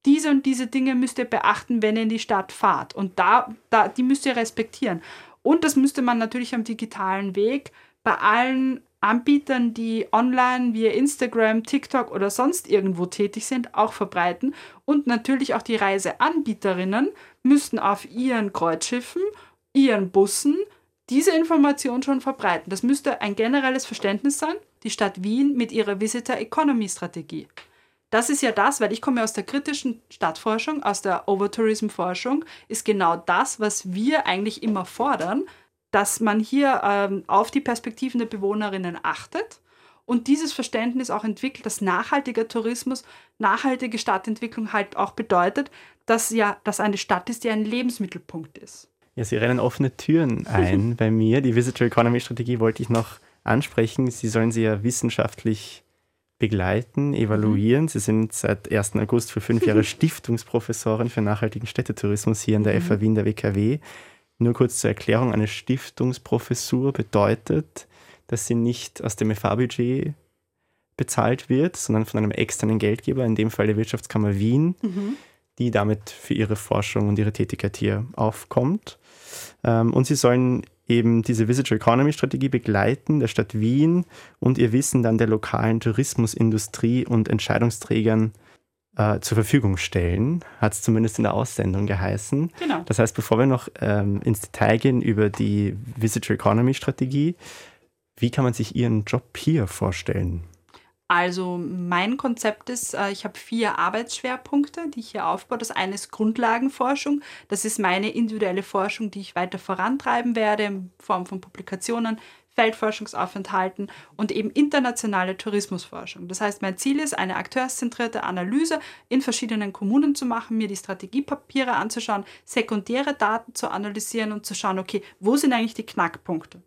Diese und diese Dinge müsst ihr beachten, wenn ihr in die Stadt fahrt. Und da, da, die müsst ihr respektieren. Und das müsste man natürlich am digitalen Weg bei allen Anbietern, die online via Instagram, TikTok oder sonst irgendwo tätig sind, auch verbreiten. Und natürlich auch die Reiseanbieterinnen müssten auf ihren Kreuzschiffen, ihren Bussen diese Information schon verbreiten. Das müsste ein generelles Verständnis sein, die Stadt Wien mit ihrer Visitor Economy Strategie. Das ist ja das, weil ich komme aus der kritischen Stadtforschung, aus der Overtourism-Forschung, ist genau das, was wir eigentlich immer fordern, dass man hier ähm, auf die Perspektiven der Bewohnerinnen achtet und dieses Verständnis auch entwickelt, dass nachhaltiger Tourismus, nachhaltige Stadtentwicklung halt auch bedeutet, dass ja, dass eine Stadt ist, die ein Lebensmittelpunkt ist. Ja, Sie rennen offene Türen *laughs* ein bei mir. Die Visitor Economy Strategie wollte ich noch ansprechen. Sie sollen sie ja wissenschaftlich begleiten, evaluieren. Mhm. Sie sind seit 1. August für fünf Jahre *laughs* Stiftungsprofessorin für nachhaltigen Städtetourismus hier an der mhm. FA Wien der WKW. Nur kurz zur Erklärung, eine Stiftungsprofessur bedeutet, dass sie nicht aus dem FA-Budget bezahlt wird, sondern von einem externen Geldgeber, in dem Fall der Wirtschaftskammer Wien, mhm. die damit für ihre Forschung und ihre Tätigkeit hier aufkommt. Ähm, und sie sollen eben diese Visitor Economy Strategie begleiten der Stadt Wien und ihr Wissen dann der lokalen Tourismusindustrie und Entscheidungsträgern äh, zur Verfügung stellen, hat es zumindest in der Aussendung geheißen. Genau. Das heißt, bevor wir noch ähm, ins Detail gehen über die Visitor Economy Strategie, wie kann man sich Ihren Job hier vorstellen? Also mein Konzept ist, äh, ich habe vier Arbeitsschwerpunkte, die ich hier aufbaue. Das eine ist Grundlagenforschung. Das ist meine individuelle Forschung, die ich weiter vorantreiben werde in Form von Publikationen, Feldforschungsaufenthalten und eben internationale Tourismusforschung. Das heißt, mein Ziel ist, eine akteurszentrierte Analyse in verschiedenen Kommunen zu machen, mir die Strategiepapiere anzuschauen, sekundäre Daten zu analysieren und zu schauen, okay, wo sind eigentlich die Knackpunkte?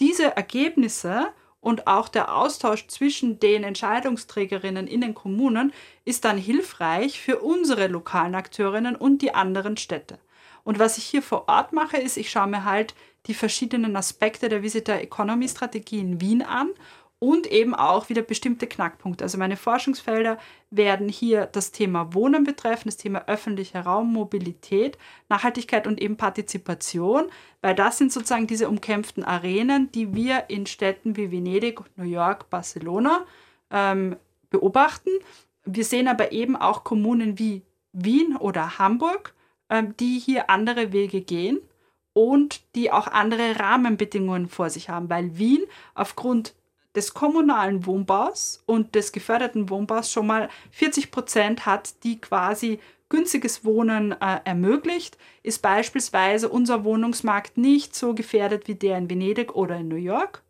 Diese Ergebnisse und auch der Austausch zwischen den Entscheidungsträgerinnen in den Kommunen ist dann hilfreich für unsere lokalen Akteurinnen und die anderen Städte. Und was ich hier vor Ort mache, ist, ich schaue mir halt die verschiedenen Aspekte der Visitor Economy Strategie in Wien an und eben auch wieder bestimmte Knackpunkte. Also meine Forschungsfelder werden hier das Thema Wohnen betreffen, das Thema öffentlicher Raum, Mobilität, Nachhaltigkeit und eben Partizipation, weil das sind sozusagen diese umkämpften Arenen, die wir in Städten wie Venedig, New York, Barcelona ähm, beobachten. Wir sehen aber eben auch Kommunen wie Wien oder Hamburg, ähm, die hier andere Wege gehen und die auch andere Rahmenbedingungen vor sich haben, weil Wien aufgrund des kommunalen Wohnbaus und des geförderten Wohnbaus schon mal 40 Prozent hat, die quasi günstiges Wohnen äh, ermöglicht, ist beispielsweise unser Wohnungsmarkt nicht so gefährdet wie der in Venedig oder in New York.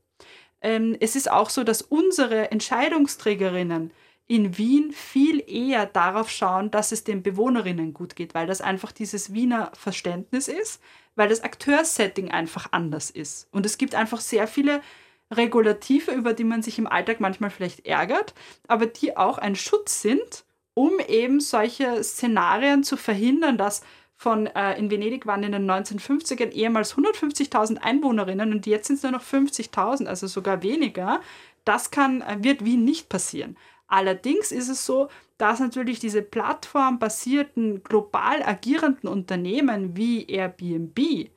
Ähm, es ist auch so, dass unsere Entscheidungsträgerinnen in Wien viel eher darauf schauen, dass es den Bewohnerinnen gut geht, weil das einfach dieses Wiener Verständnis ist, weil das Akteurssetting einfach anders ist. Und es gibt einfach sehr viele Regulative, über die man sich im Alltag manchmal vielleicht ärgert, aber die auch ein Schutz sind, um eben solche Szenarien zu verhindern, dass von äh, in Venedig waren in den 1950ern ehemals 150.000 Einwohnerinnen und jetzt sind es nur noch 50.000, also sogar weniger. Das kann, äh, wird Wien nicht passieren. Allerdings ist es so, dass natürlich diese plattformbasierten, global agierenden Unternehmen wie Airbnb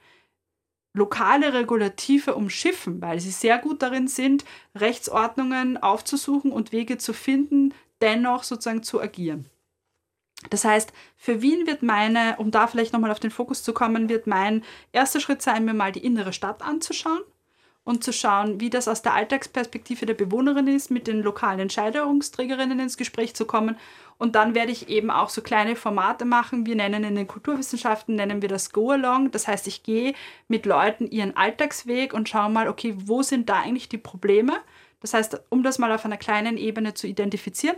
lokale Regulative umschiffen, weil sie sehr gut darin sind, Rechtsordnungen aufzusuchen und Wege zu finden, dennoch sozusagen zu agieren. Das heißt, für Wien wird meine, um da vielleicht nochmal auf den Fokus zu kommen, wird mein erster Schritt sein, mir mal die innere Stadt anzuschauen und zu schauen, wie das aus der Alltagsperspektive der Bewohnerin ist, mit den lokalen Entscheidungsträgerinnen ins Gespräch zu kommen und dann werde ich eben auch so kleine Formate machen. Wir nennen in den Kulturwissenschaften, nennen wir das Go-Along. Das heißt, ich gehe mit Leuten ihren Alltagsweg und schaue mal, okay, wo sind da eigentlich die Probleme? Das heißt, um das mal auf einer kleinen Ebene zu identifizieren.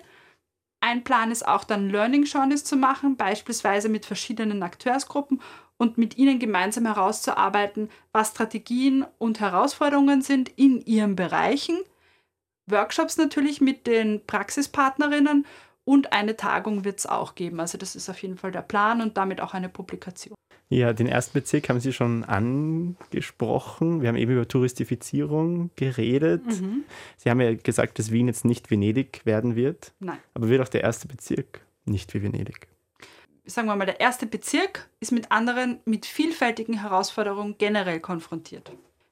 Ein Plan ist auch dann Learning Journeys zu machen, beispielsweise mit verschiedenen Akteursgruppen und mit ihnen gemeinsam herauszuarbeiten, was Strategien und Herausforderungen sind in ihren Bereichen. Workshops natürlich mit den Praxispartnerinnen und eine Tagung wird es auch geben. Also das ist auf jeden Fall der Plan und damit auch eine Publikation. Ja, den ersten Bezirk haben Sie schon angesprochen. Wir haben eben über Touristifizierung geredet. Mhm. Sie haben ja gesagt, dass Wien jetzt nicht Venedig werden wird. Nein. Aber wird auch der erste Bezirk nicht wie Venedig? Sagen wir mal, der erste Bezirk ist mit anderen, mit vielfältigen Herausforderungen generell konfrontiert.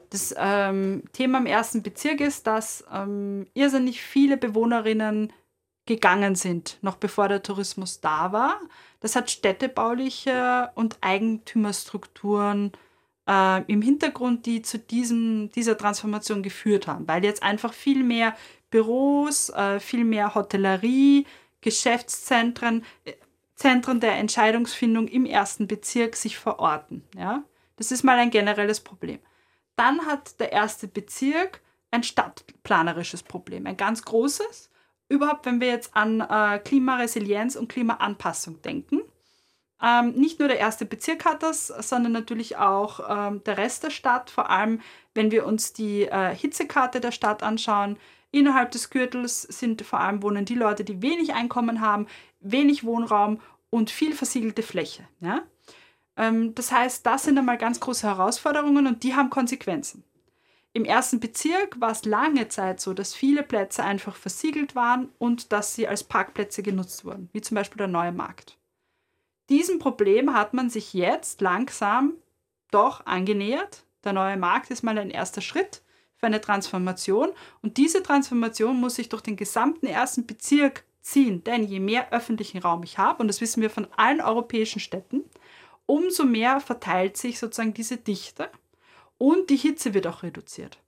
Das ähm, Thema im ersten Bezirk ist, dass ähm, irrsinnig viele Bewohnerinnen gegangen sind, noch bevor der Tourismus da war. Das hat städtebauliche und Eigentümerstrukturen äh, im Hintergrund, die zu diesem, dieser Transformation geführt haben, weil jetzt einfach viel mehr Büros, äh, viel mehr Hotellerie, Geschäftszentren, äh, Zentren der Entscheidungsfindung im ersten Bezirk sich verorten. Ja? Das ist mal ein generelles Problem. Dann hat der erste Bezirk ein stadtplanerisches Problem, ein ganz großes. Überhaupt, wenn wir jetzt an äh, Klimaresilienz und Klimaanpassung denken. Ähm, nicht nur der erste Bezirk hat das, sondern natürlich auch ähm, der Rest der Stadt. Vor allem, wenn wir uns die äh, Hitzekarte der Stadt anschauen. Innerhalb des Gürtels sind vor allem wohnen die Leute, die wenig Einkommen haben, wenig Wohnraum und viel versiegelte Fläche. Ja? Ähm, das heißt, das sind einmal ganz große Herausforderungen und die haben Konsequenzen. Im ersten Bezirk war es lange Zeit so, dass viele Plätze einfach versiegelt waren und dass sie als Parkplätze genutzt wurden, wie zum Beispiel der neue Markt. Diesem Problem hat man sich jetzt langsam doch angenähert. Der neue Markt ist mal ein erster Schritt für eine Transformation und diese Transformation muss sich durch den gesamten ersten Bezirk ziehen, denn je mehr öffentlichen Raum ich habe, und das wissen wir von allen europäischen Städten, umso mehr verteilt sich sozusagen diese Dichte und die Hitze wird auch reduziert.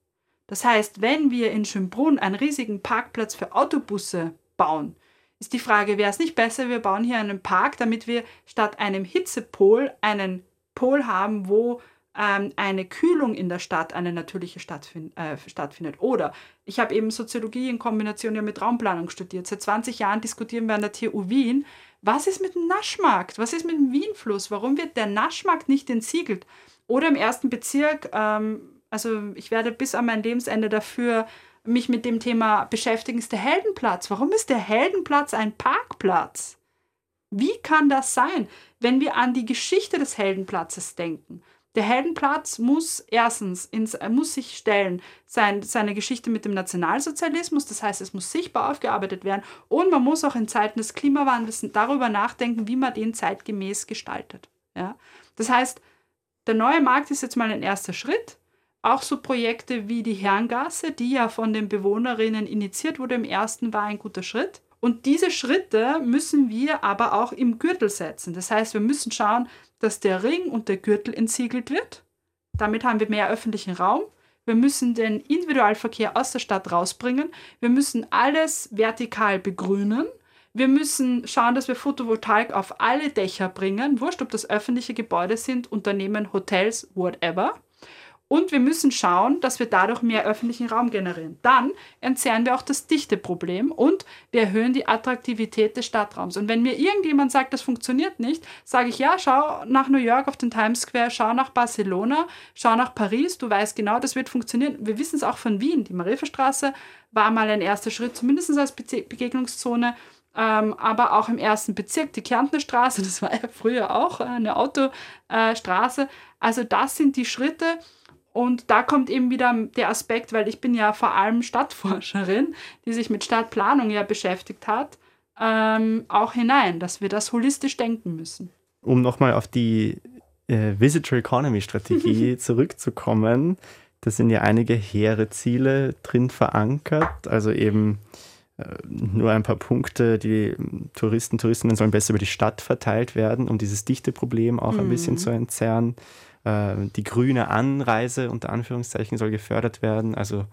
Das heißt, wenn wir in Schönbrunn einen riesigen Parkplatz für Autobusse bauen, ist die Frage, wäre es nicht besser, wir bauen hier einen Park, damit wir statt einem Hitzepol einen Pol haben, wo ähm, eine Kühlung in der Stadt, eine natürliche stattfind, äh, stattfindet. Oder ich habe eben Soziologie in Kombination ja mit Raumplanung studiert. Seit 20 Jahren diskutieren wir an der TU Wien, was ist mit dem Naschmarkt? Was ist mit dem Wienfluss? Warum wird der Naschmarkt nicht entsiegelt? Oder im ersten Bezirk, ähm, also ich werde bis an mein Lebensende dafür mich mit dem Thema beschäftigen, ist der Heldenplatz. Warum ist der Heldenplatz ein Parkplatz? Wie kann das sein, wenn wir an die Geschichte des Heldenplatzes denken? Der Heldenplatz muss erstens ins, er muss sich stellen, sein, seine Geschichte mit dem Nationalsozialismus, das heißt, es muss sichtbar aufgearbeitet werden und man muss auch in Zeiten des Klimawandels darüber nachdenken, wie man den zeitgemäß gestaltet. Ja? Das heißt, der neue Markt ist jetzt mal ein erster Schritt. Auch so Projekte wie die Herrengasse, die ja von den Bewohnerinnen initiiert wurde im ersten, war ein guter Schritt. Und diese Schritte müssen wir aber auch im Gürtel setzen. Das heißt, wir müssen schauen, dass der Ring und der Gürtel entsiegelt wird. Damit haben wir mehr öffentlichen Raum. Wir müssen den Individualverkehr aus der Stadt rausbringen. Wir müssen alles vertikal begrünen. Wir müssen schauen, dass wir Photovoltaik auf alle Dächer bringen. Wurscht, ob das öffentliche Gebäude sind, Unternehmen, Hotels, whatever. Und wir müssen schauen, dass wir dadurch mehr öffentlichen Raum generieren. Dann entzerren wir auch das Dichteproblem und wir erhöhen die Attraktivität des Stadtraums. Und wenn mir irgendjemand sagt, das funktioniert nicht, sage ich, ja, schau nach New York auf den Times Square, schau nach Barcelona, schau nach Paris, du weißt genau, das wird funktionieren. Wir wissen es auch von Wien. Die Mariferstraße war mal ein erster Schritt, zumindest als Be Begegnungszone. Ähm, aber auch im ersten Bezirk, die Kärntner Straße, *laughs* das war ja früher auch eine Autostraße. Also das sind die Schritte, und da kommt eben wieder der Aspekt, weil ich bin ja vor allem Stadtforscherin, die sich mit Stadtplanung ja beschäftigt hat, ähm, auch hinein, dass wir das holistisch denken müssen. Um nochmal auf die äh, Visitor Economy Strategie *laughs* zurückzukommen, da sind ja einige hehre Ziele drin verankert, also eben äh, nur ein paar Punkte, die Touristen, Touristinnen sollen besser über die Stadt verteilt werden, um dieses Dichteproblem auch mhm. ein bisschen zu entzerren. Äh, die grüne Anreise unter Anführungszeichen soll gefördert werden. Also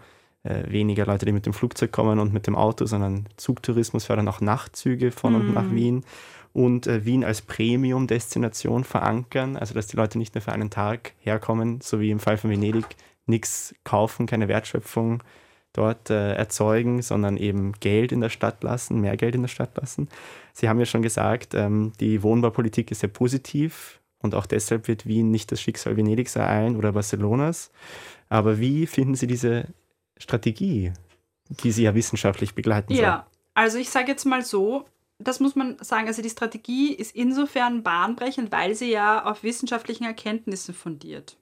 äh, weniger Leute, die mit dem Flugzeug kommen und mit dem Auto, sondern Zugtourismus fördern auch Nachtzüge von mm. und nach mhm. Wien. Und äh, Wien als Premium-Destination verankern, also dass die Leute nicht nur für einen Tag herkommen, so wie im Fall von Venedig, nichts kaufen, keine Wertschöpfung dort äh, erzeugen, sondern eben Geld in der Stadt lassen, mehr Geld in der Stadt lassen. Sie haben ja schon gesagt, ähm, die Wohnbaupolitik ist sehr positiv und auch deshalb wird Wien nicht das Schicksal Venedigs ereilen oder Barcelonas. Aber wie finden Sie diese Strategie, die Sie ja wissenschaftlich begleiten sollen? Ja, also ich sage jetzt mal so, das muss man sagen, also die Strategie ist insofern bahnbrechend, weil sie ja auf wissenschaftlichen Erkenntnissen fundiert.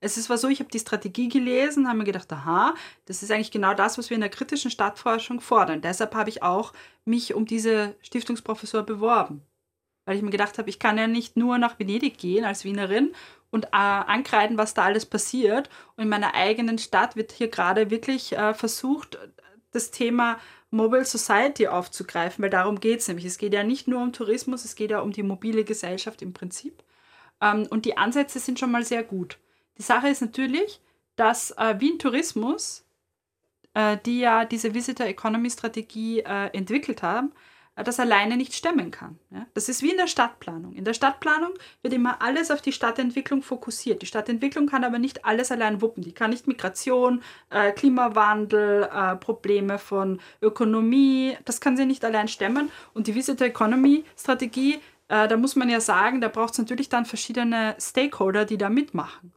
Es ist zwar so, ich habe die Strategie gelesen, habe mir gedacht, aha, das ist eigentlich genau das, was wir in der kritischen Stadtforschung fordern. Deshalb habe ich auch mich um diese Stiftungsprofessur beworben. Weil ich mir gedacht habe, ich kann ja nicht nur nach Venedig gehen als Wienerin und äh, ankreiden, was da alles passiert. Und in meiner eigenen Stadt wird hier gerade wirklich äh, versucht, das Thema Mobile Society aufzugreifen, weil darum geht es nämlich. Es geht ja nicht nur um Tourismus, es geht ja um die mobile Gesellschaft im Prinzip. Ähm, und die Ansätze sind schon mal sehr gut. Die Sache ist natürlich, dass äh, Wien Tourismus, äh, die ja diese Visitor Economy Strategie äh, entwickelt haben, das alleine nicht stemmen kann. Ja? Das ist wie in der Stadtplanung. In der Stadtplanung wird immer alles auf die Stadtentwicklung fokussiert. Die Stadtentwicklung kann aber nicht alles allein wuppen. Die kann nicht Migration, äh, Klimawandel, äh, Probleme von Ökonomie, das kann sie nicht allein stemmen. Und die Visitor Economy Strategie, äh, da muss man ja sagen, da braucht es natürlich dann verschiedene Stakeholder, die da mitmachen.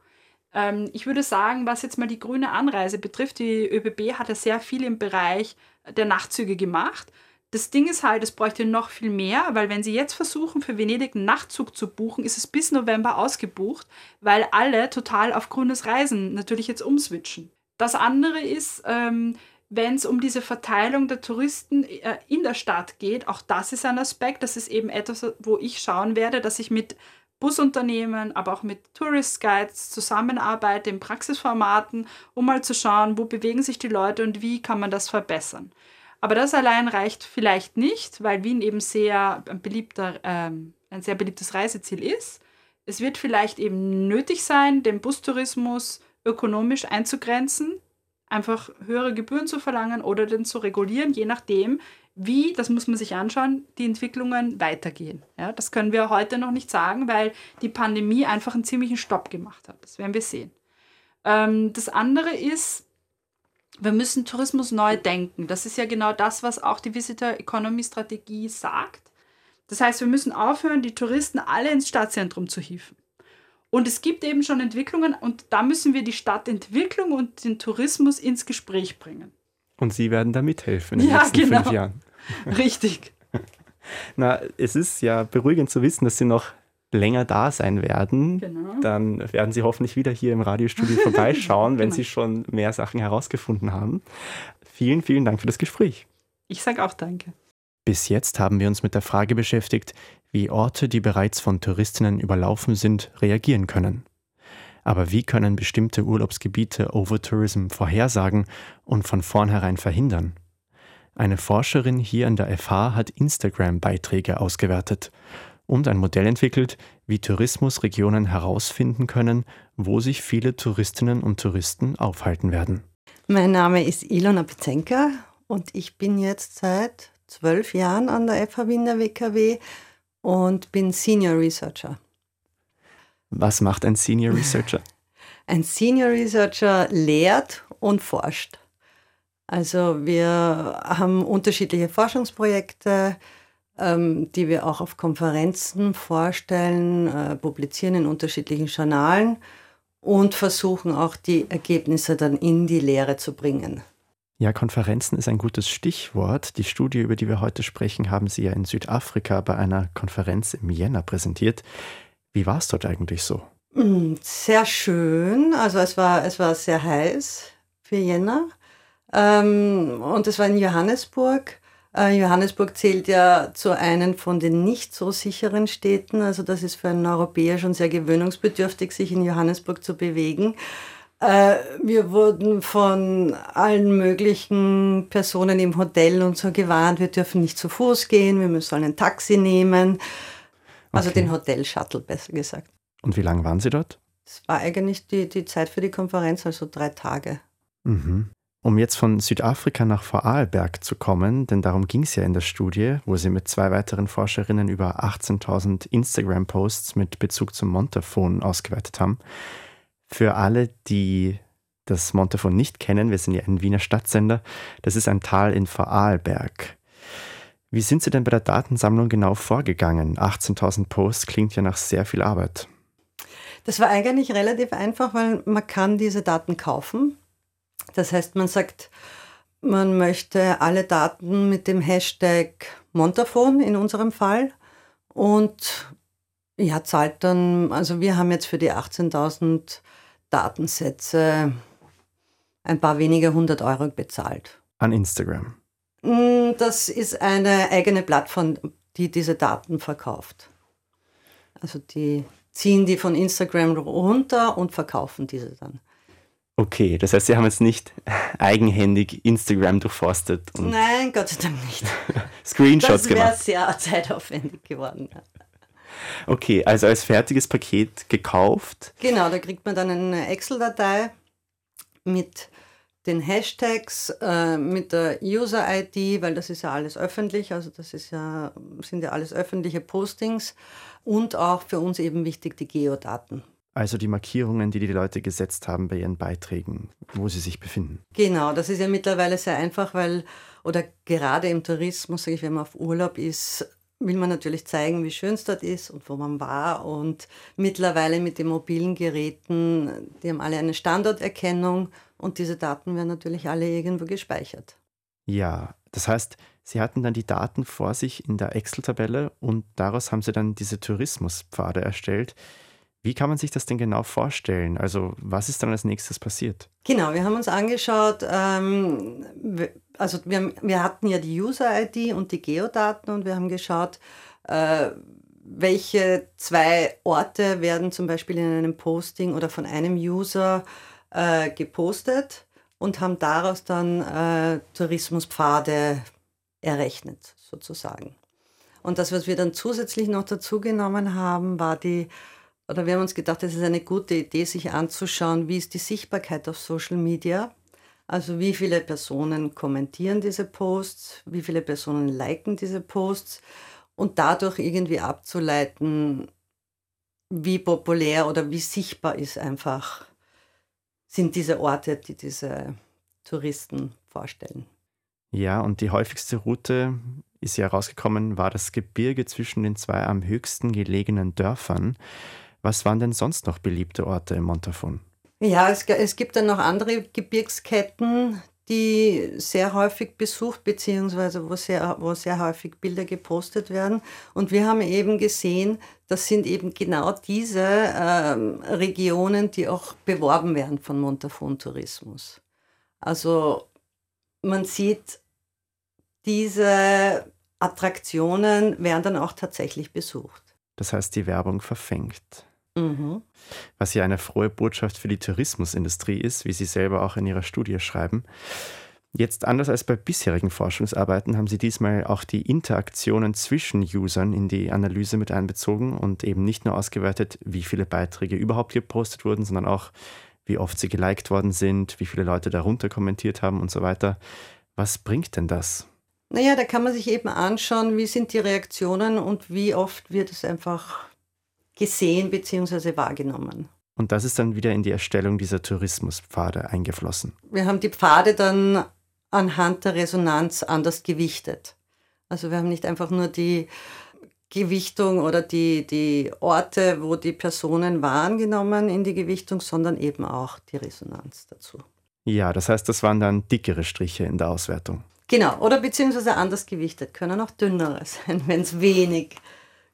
Ähm, ich würde sagen, was jetzt mal die grüne Anreise betrifft, die ÖBB hat ja sehr viel im Bereich der Nachtzüge gemacht. Das Ding ist halt, es bräuchte noch viel mehr, weil wenn Sie jetzt versuchen, für Venedig einen Nachtzug zu buchen, ist es bis November ausgebucht, weil alle total auf grünes Reisen natürlich jetzt umswitchen. Das andere ist, ähm, wenn es um diese Verteilung der Touristen äh, in der Stadt geht, auch das ist ein Aspekt. Das ist eben etwas, wo ich schauen werde, dass ich mit Busunternehmen, aber auch mit Tourist Guides zusammenarbeite in Praxisformaten, um mal zu schauen, wo bewegen sich die Leute und wie kann man das verbessern. Aber das allein reicht vielleicht nicht, weil Wien eben sehr ein, beliebter, ähm, ein sehr beliebtes Reiseziel ist. Es wird vielleicht eben nötig sein, den Bustourismus ökonomisch einzugrenzen, einfach höhere Gebühren zu verlangen oder den zu regulieren, je nachdem, wie, das muss man sich anschauen, die Entwicklungen weitergehen. Ja, das können wir heute noch nicht sagen, weil die Pandemie einfach einen ziemlichen Stopp gemacht hat. Das werden wir sehen. Ähm, das andere ist, wir müssen Tourismus neu denken. Das ist ja genau das, was auch die Visitor Economy Strategie sagt. Das heißt, wir müssen aufhören, die Touristen alle ins Stadtzentrum zu hieven. Und es gibt eben schon Entwicklungen und da müssen wir die Stadtentwicklung und den Tourismus ins Gespräch bringen. Und Sie werden da mithelfen in den ja, nächsten genau. fünf Jahren. *laughs* Richtig. *laughs* Na, es ist ja beruhigend zu wissen, dass Sie noch länger da sein werden, genau. dann werden Sie hoffentlich wieder hier im Radiostudio vorbeischauen, *laughs* wenn genau. Sie schon mehr Sachen herausgefunden haben. Vielen, vielen Dank für das Gespräch. Ich sage auch danke. Bis jetzt haben wir uns mit der Frage beschäftigt, wie Orte, die bereits von Touristinnen überlaufen sind, reagieren können. Aber wie können bestimmte Urlaubsgebiete Overtourism vorhersagen und von vornherein verhindern? Eine Forscherin hier an der FH hat Instagram-Beiträge ausgewertet und ein Modell entwickelt, wie Tourismusregionen herausfinden können, wo sich viele Touristinnen und Touristen aufhalten werden. Mein Name ist Ilona Pizenka und ich bin jetzt seit zwölf Jahren an der FH Wiener WKW und bin Senior Researcher. Was macht ein Senior Researcher? *laughs* Ein Senior Researcher lehrt und forscht. Also wir haben unterschiedliche Forschungsprojekte, ähm, die wir auch auf Konferenzen vorstellen, äh, publizieren in unterschiedlichen Journalen und versuchen auch die Ergebnisse dann in die Lehre zu bringen. Ja, Konferenzen ist ein gutes Stichwort. Die Studie, über die wir heute sprechen, haben Sie ja in Südafrika bei einer Konferenz im Jänner präsentiert. Wie war es dort eigentlich so? Mm, sehr schön. Also es war, es war sehr heiß für Jänner. Ähm, und es war in Johannesburg. Äh, Johannesburg zählt ja zu einem von den nicht so sicheren Städten. Also das ist für einen Europäer schon sehr gewöhnungsbedürftig, sich in Johannesburg zu bewegen. Äh, wir wurden von allen möglichen Personen im Hotel und so gewarnt, wir dürfen nicht zu Fuß gehen, wir müssen ein Taxi nehmen. Also okay. den Hotel-Shuttle, besser gesagt. Und wie lange waren Sie dort? Es war eigentlich die, die Zeit für die Konferenz, also drei Tage. Mhm. Um jetzt von Südafrika nach Vorarlberg zu kommen, denn darum ging es ja in der Studie, wo sie mit zwei weiteren Forscherinnen über 18.000 Instagram-Posts mit Bezug zum Montafon ausgewertet haben. Für alle, die das Montafon nicht kennen, wir sind ja ein Wiener Stadtsender, das ist ein Tal in Vorarlberg. Wie sind Sie denn bei der Datensammlung genau vorgegangen? 18.000 Posts klingt ja nach sehr viel Arbeit. Das war eigentlich relativ einfach, weil man kann diese Daten kaufen. Das heißt, man sagt, man möchte alle Daten mit dem Hashtag Montafon in unserem Fall und ja, zahlt dann, also wir haben jetzt für die 18.000 Datensätze ein paar wenige hundert Euro bezahlt. An Instagram? Mm, das ist eine eigene Plattform, die diese Daten verkauft. Also die ziehen die von Instagram runter und verkaufen diese dann. Okay, das heißt, Sie haben jetzt nicht *laughs* eigenhändig Instagram durchforstet. Und Nein, Gott sei Dank nicht. *laughs* Screenshots gemacht. Das wäre sehr zeitaufwendig geworden. Okay, also als fertiges Paket gekauft. Genau, da kriegt man dann eine Excel-Datei mit den Hashtags, äh, mit der User-ID, weil das ist ja alles öffentlich, also das ist ja, sind ja alles öffentliche Postings und auch für uns eben wichtig die Geodaten. Also die Markierungen, die die Leute gesetzt haben bei ihren Beiträgen, wo sie sich befinden. Genau, das ist ja mittlerweile sehr einfach, weil, oder gerade im Tourismus, sage ich, wenn man auf Urlaub ist, will man natürlich zeigen, wie schön es dort ist und wo man war. Und mittlerweile mit den mobilen Geräten, die haben alle eine Standorterkennung und diese Daten werden natürlich alle irgendwo gespeichert. Ja, das heißt, Sie hatten dann die Daten vor sich in der Excel-Tabelle und daraus haben Sie dann diese Tourismuspfade erstellt. Wie kann man sich das denn genau vorstellen? Also was ist dann als nächstes passiert? Genau, wir haben uns angeschaut, ähm, also wir, wir, hatten ja die User-ID und die Geodaten und wir haben geschaut, äh, welche zwei Orte werden zum Beispiel in einem Posting oder von einem User äh, gepostet und haben daraus dann äh, Tourismuspfade errechnet, sozusagen. Und das, was wir dann zusätzlich noch dazu genommen haben, war die oder wir haben uns gedacht, es ist eine gute Idee, sich anzuschauen, wie ist die Sichtbarkeit auf Social Media. Also wie viele Personen kommentieren diese Posts, wie viele Personen liken diese Posts und dadurch irgendwie abzuleiten, wie populär oder wie sichtbar ist einfach, sind diese Orte, die diese Touristen vorstellen. Ja, und die häufigste Route ist ja rausgekommen, war das Gebirge zwischen den zwei am höchsten gelegenen Dörfern. Was waren denn sonst noch beliebte Orte im Montafon? Ja, es, es gibt dann noch andere Gebirgsketten, die sehr häufig besucht, beziehungsweise wo sehr, wo sehr häufig Bilder gepostet werden. Und wir haben eben gesehen, das sind eben genau diese ähm, Regionen, die auch beworben werden von Montafon Tourismus. Also man sieht, diese Attraktionen werden dann auch tatsächlich besucht. Das heißt, die Werbung verfängt. Mhm. Was ja eine frohe Botschaft für die Tourismusindustrie ist, wie Sie selber auch in Ihrer Studie schreiben. Jetzt anders als bei bisherigen Forschungsarbeiten haben Sie diesmal auch die Interaktionen zwischen Usern in die Analyse mit einbezogen und eben nicht nur ausgewertet, wie viele Beiträge überhaupt gepostet wurden, sondern auch, wie oft sie geliked worden sind, wie viele Leute darunter kommentiert haben und so weiter. Was bringt denn das? Naja, da kann man sich eben anschauen, wie sind die Reaktionen und wie oft wird es einfach gesehen bzw. wahrgenommen. Und das ist dann wieder in die Erstellung dieser Tourismuspfade eingeflossen. Wir haben die Pfade dann anhand der Resonanz anders gewichtet. Also wir haben nicht einfach nur die Gewichtung oder die, die Orte, wo die Personen waren, genommen in die Gewichtung, sondern eben auch die Resonanz dazu. Ja, das heißt, das waren dann dickere Striche in der Auswertung. Genau, oder beziehungsweise anders gewichtet, können auch dünnere *laughs* sein, wenn es wenig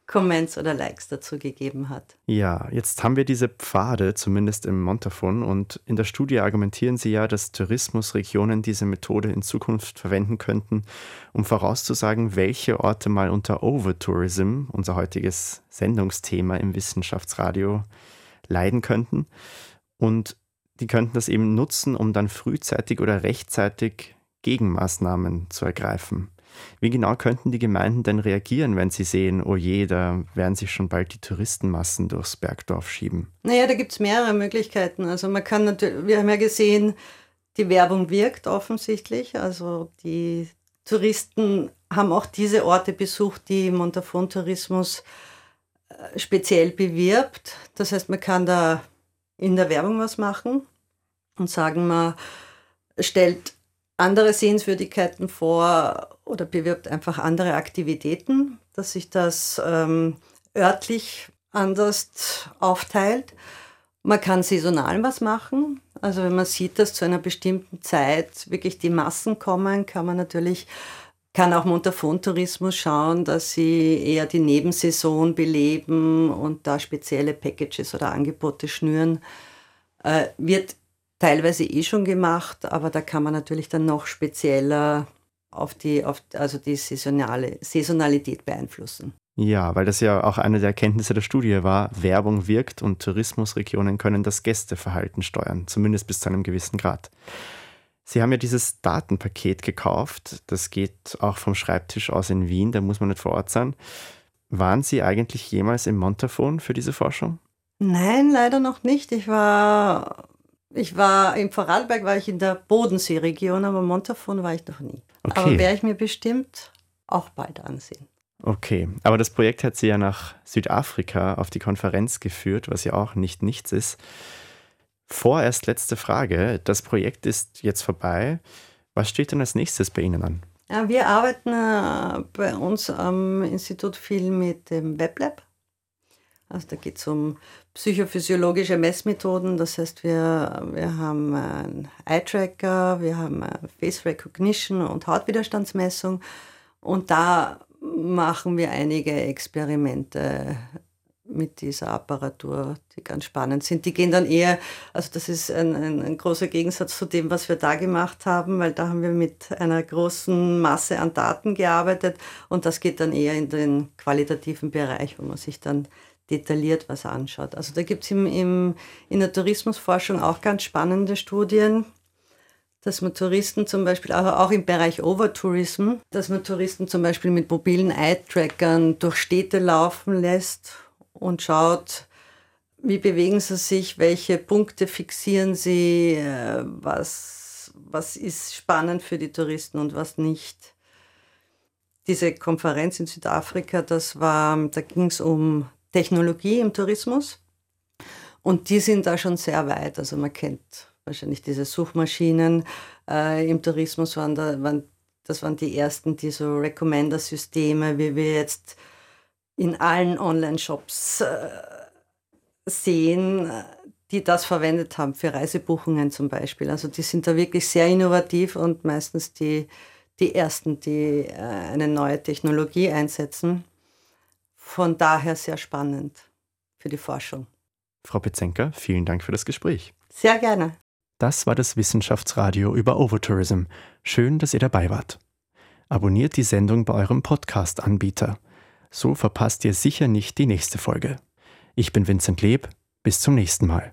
Comments oder Likes dazu gegeben hat. Ja, jetzt haben wir diese Pfade, zumindest im Montafon, und in der Studie argumentieren sie ja, dass Tourismusregionen diese Methode in Zukunft verwenden könnten, um vorauszusagen, welche Orte mal unter Overtourism, unser heutiges Sendungsthema im Wissenschaftsradio, leiden könnten. Und die könnten das eben nutzen, um dann frühzeitig oder rechtzeitig Gegenmaßnahmen zu ergreifen. Wie genau könnten die Gemeinden denn reagieren, wenn sie sehen, oh je, da werden sich schon bald die Touristenmassen durchs Bergdorf schieben? Naja, da gibt es mehrere Möglichkeiten. Also man kann natürlich, wir haben ja gesehen, die Werbung wirkt offensichtlich. Also die Touristen haben auch diese Orte besucht, die Montafon Tourismus äh, speziell bewirbt. Das heißt, man kann da in der Werbung was machen und sagen, man stellt andere Sehenswürdigkeiten vor oder bewirbt einfach andere Aktivitäten, dass sich das ähm, örtlich anders aufteilt. Man kann saisonal was machen. Also wenn man sieht, dass zu einer bestimmten Zeit wirklich die Massen kommen, kann man natürlich, kann auch Montafon-Tourismus schauen, dass sie eher die Nebensaison beleben und da spezielle Packages oder Angebote schnüren. Äh, wird teilweise eh schon gemacht, aber da kann man natürlich dann noch spezieller auf die, auf, also die saisonale, Saisonalität beeinflussen. Ja, weil das ja auch eine der Erkenntnisse der Studie war, Werbung wirkt und Tourismusregionen können das Gästeverhalten steuern, zumindest bis zu einem gewissen Grad. Sie haben ja dieses Datenpaket gekauft, das geht auch vom Schreibtisch aus in Wien, da muss man nicht vor Ort sein. Waren Sie eigentlich jemals im Montafon für diese Forschung? Nein, leider noch nicht. Ich war, ich war im Vorarlberg, war ich in der Bodenseeregion, aber Montafon war ich noch nie. Okay. Aber werde ich mir bestimmt auch bald ansehen. Okay, aber das Projekt hat Sie ja nach Südafrika auf die Konferenz geführt, was ja auch nicht nichts ist. Vorerst letzte Frage. Das Projekt ist jetzt vorbei. Was steht denn als nächstes bei Ihnen an? Ja, wir arbeiten äh, bei uns am Institut viel mit dem WebLab. Also da geht es um psychophysiologische Messmethoden. Das heißt, wir, wir haben einen Eye-Tracker, wir haben Face Recognition und Hautwiderstandsmessung. Und da machen wir einige Experimente mit dieser Apparatur, die ganz spannend sind. Die gehen dann eher, also das ist ein, ein, ein, großer Gegensatz zu dem, was wir da gemacht haben, weil da haben wir mit einer großen Masse an Daten gearbeitet und das geht dann eher in den qualitativen Bereich, wo man sich dann detailliert was anschaut. Also da gibt es im, im, in der Tourismusforschung auch ganz spannende Studien, dass man Touristen zum Beispiel, aber auch im Bereich Overtourism, dass man Touristen zum Beispiel mit mobilen Eye-Trackern durch Städte laufen lässt und schaut, wie bewegen sie sich, welche Punkte fixieren sie, äh, was, was ist spannend für die Touristen und was nicht. Diese Konferenz in Südafrika, das war, da ging es um Technologie im Tourismus und die sind da schon sehr weit. Also man kennt wahrscheinlich diese Suchmaschinen äh, im Tourismus waren, da, waren, das waren die ersten, die so Recommender-Systeme, wie wir jetzt in allen Online-Shops äh, sehen, die das verwendet haben für Reisebuchungen zum Beispiel. Also die sind da wirklich sehr innovativ und meistens die, die ersten, die äh, eine neue Technologie einsetzen. Von daher sehr spannend für die Forschung. Frau Petzenker, vielen Dank für das Gespräch. Sehr gerne. Das war das Wissenschaftsradio über Overtourism. Schön, dass ihr dabei wart. Abonniert die Sendung bei eurem Podcast-Anbieter. So verpasst ihr sicher nicht die nächste Folge. Ich bin Vincent Leb. Bis zum nächsten Mal.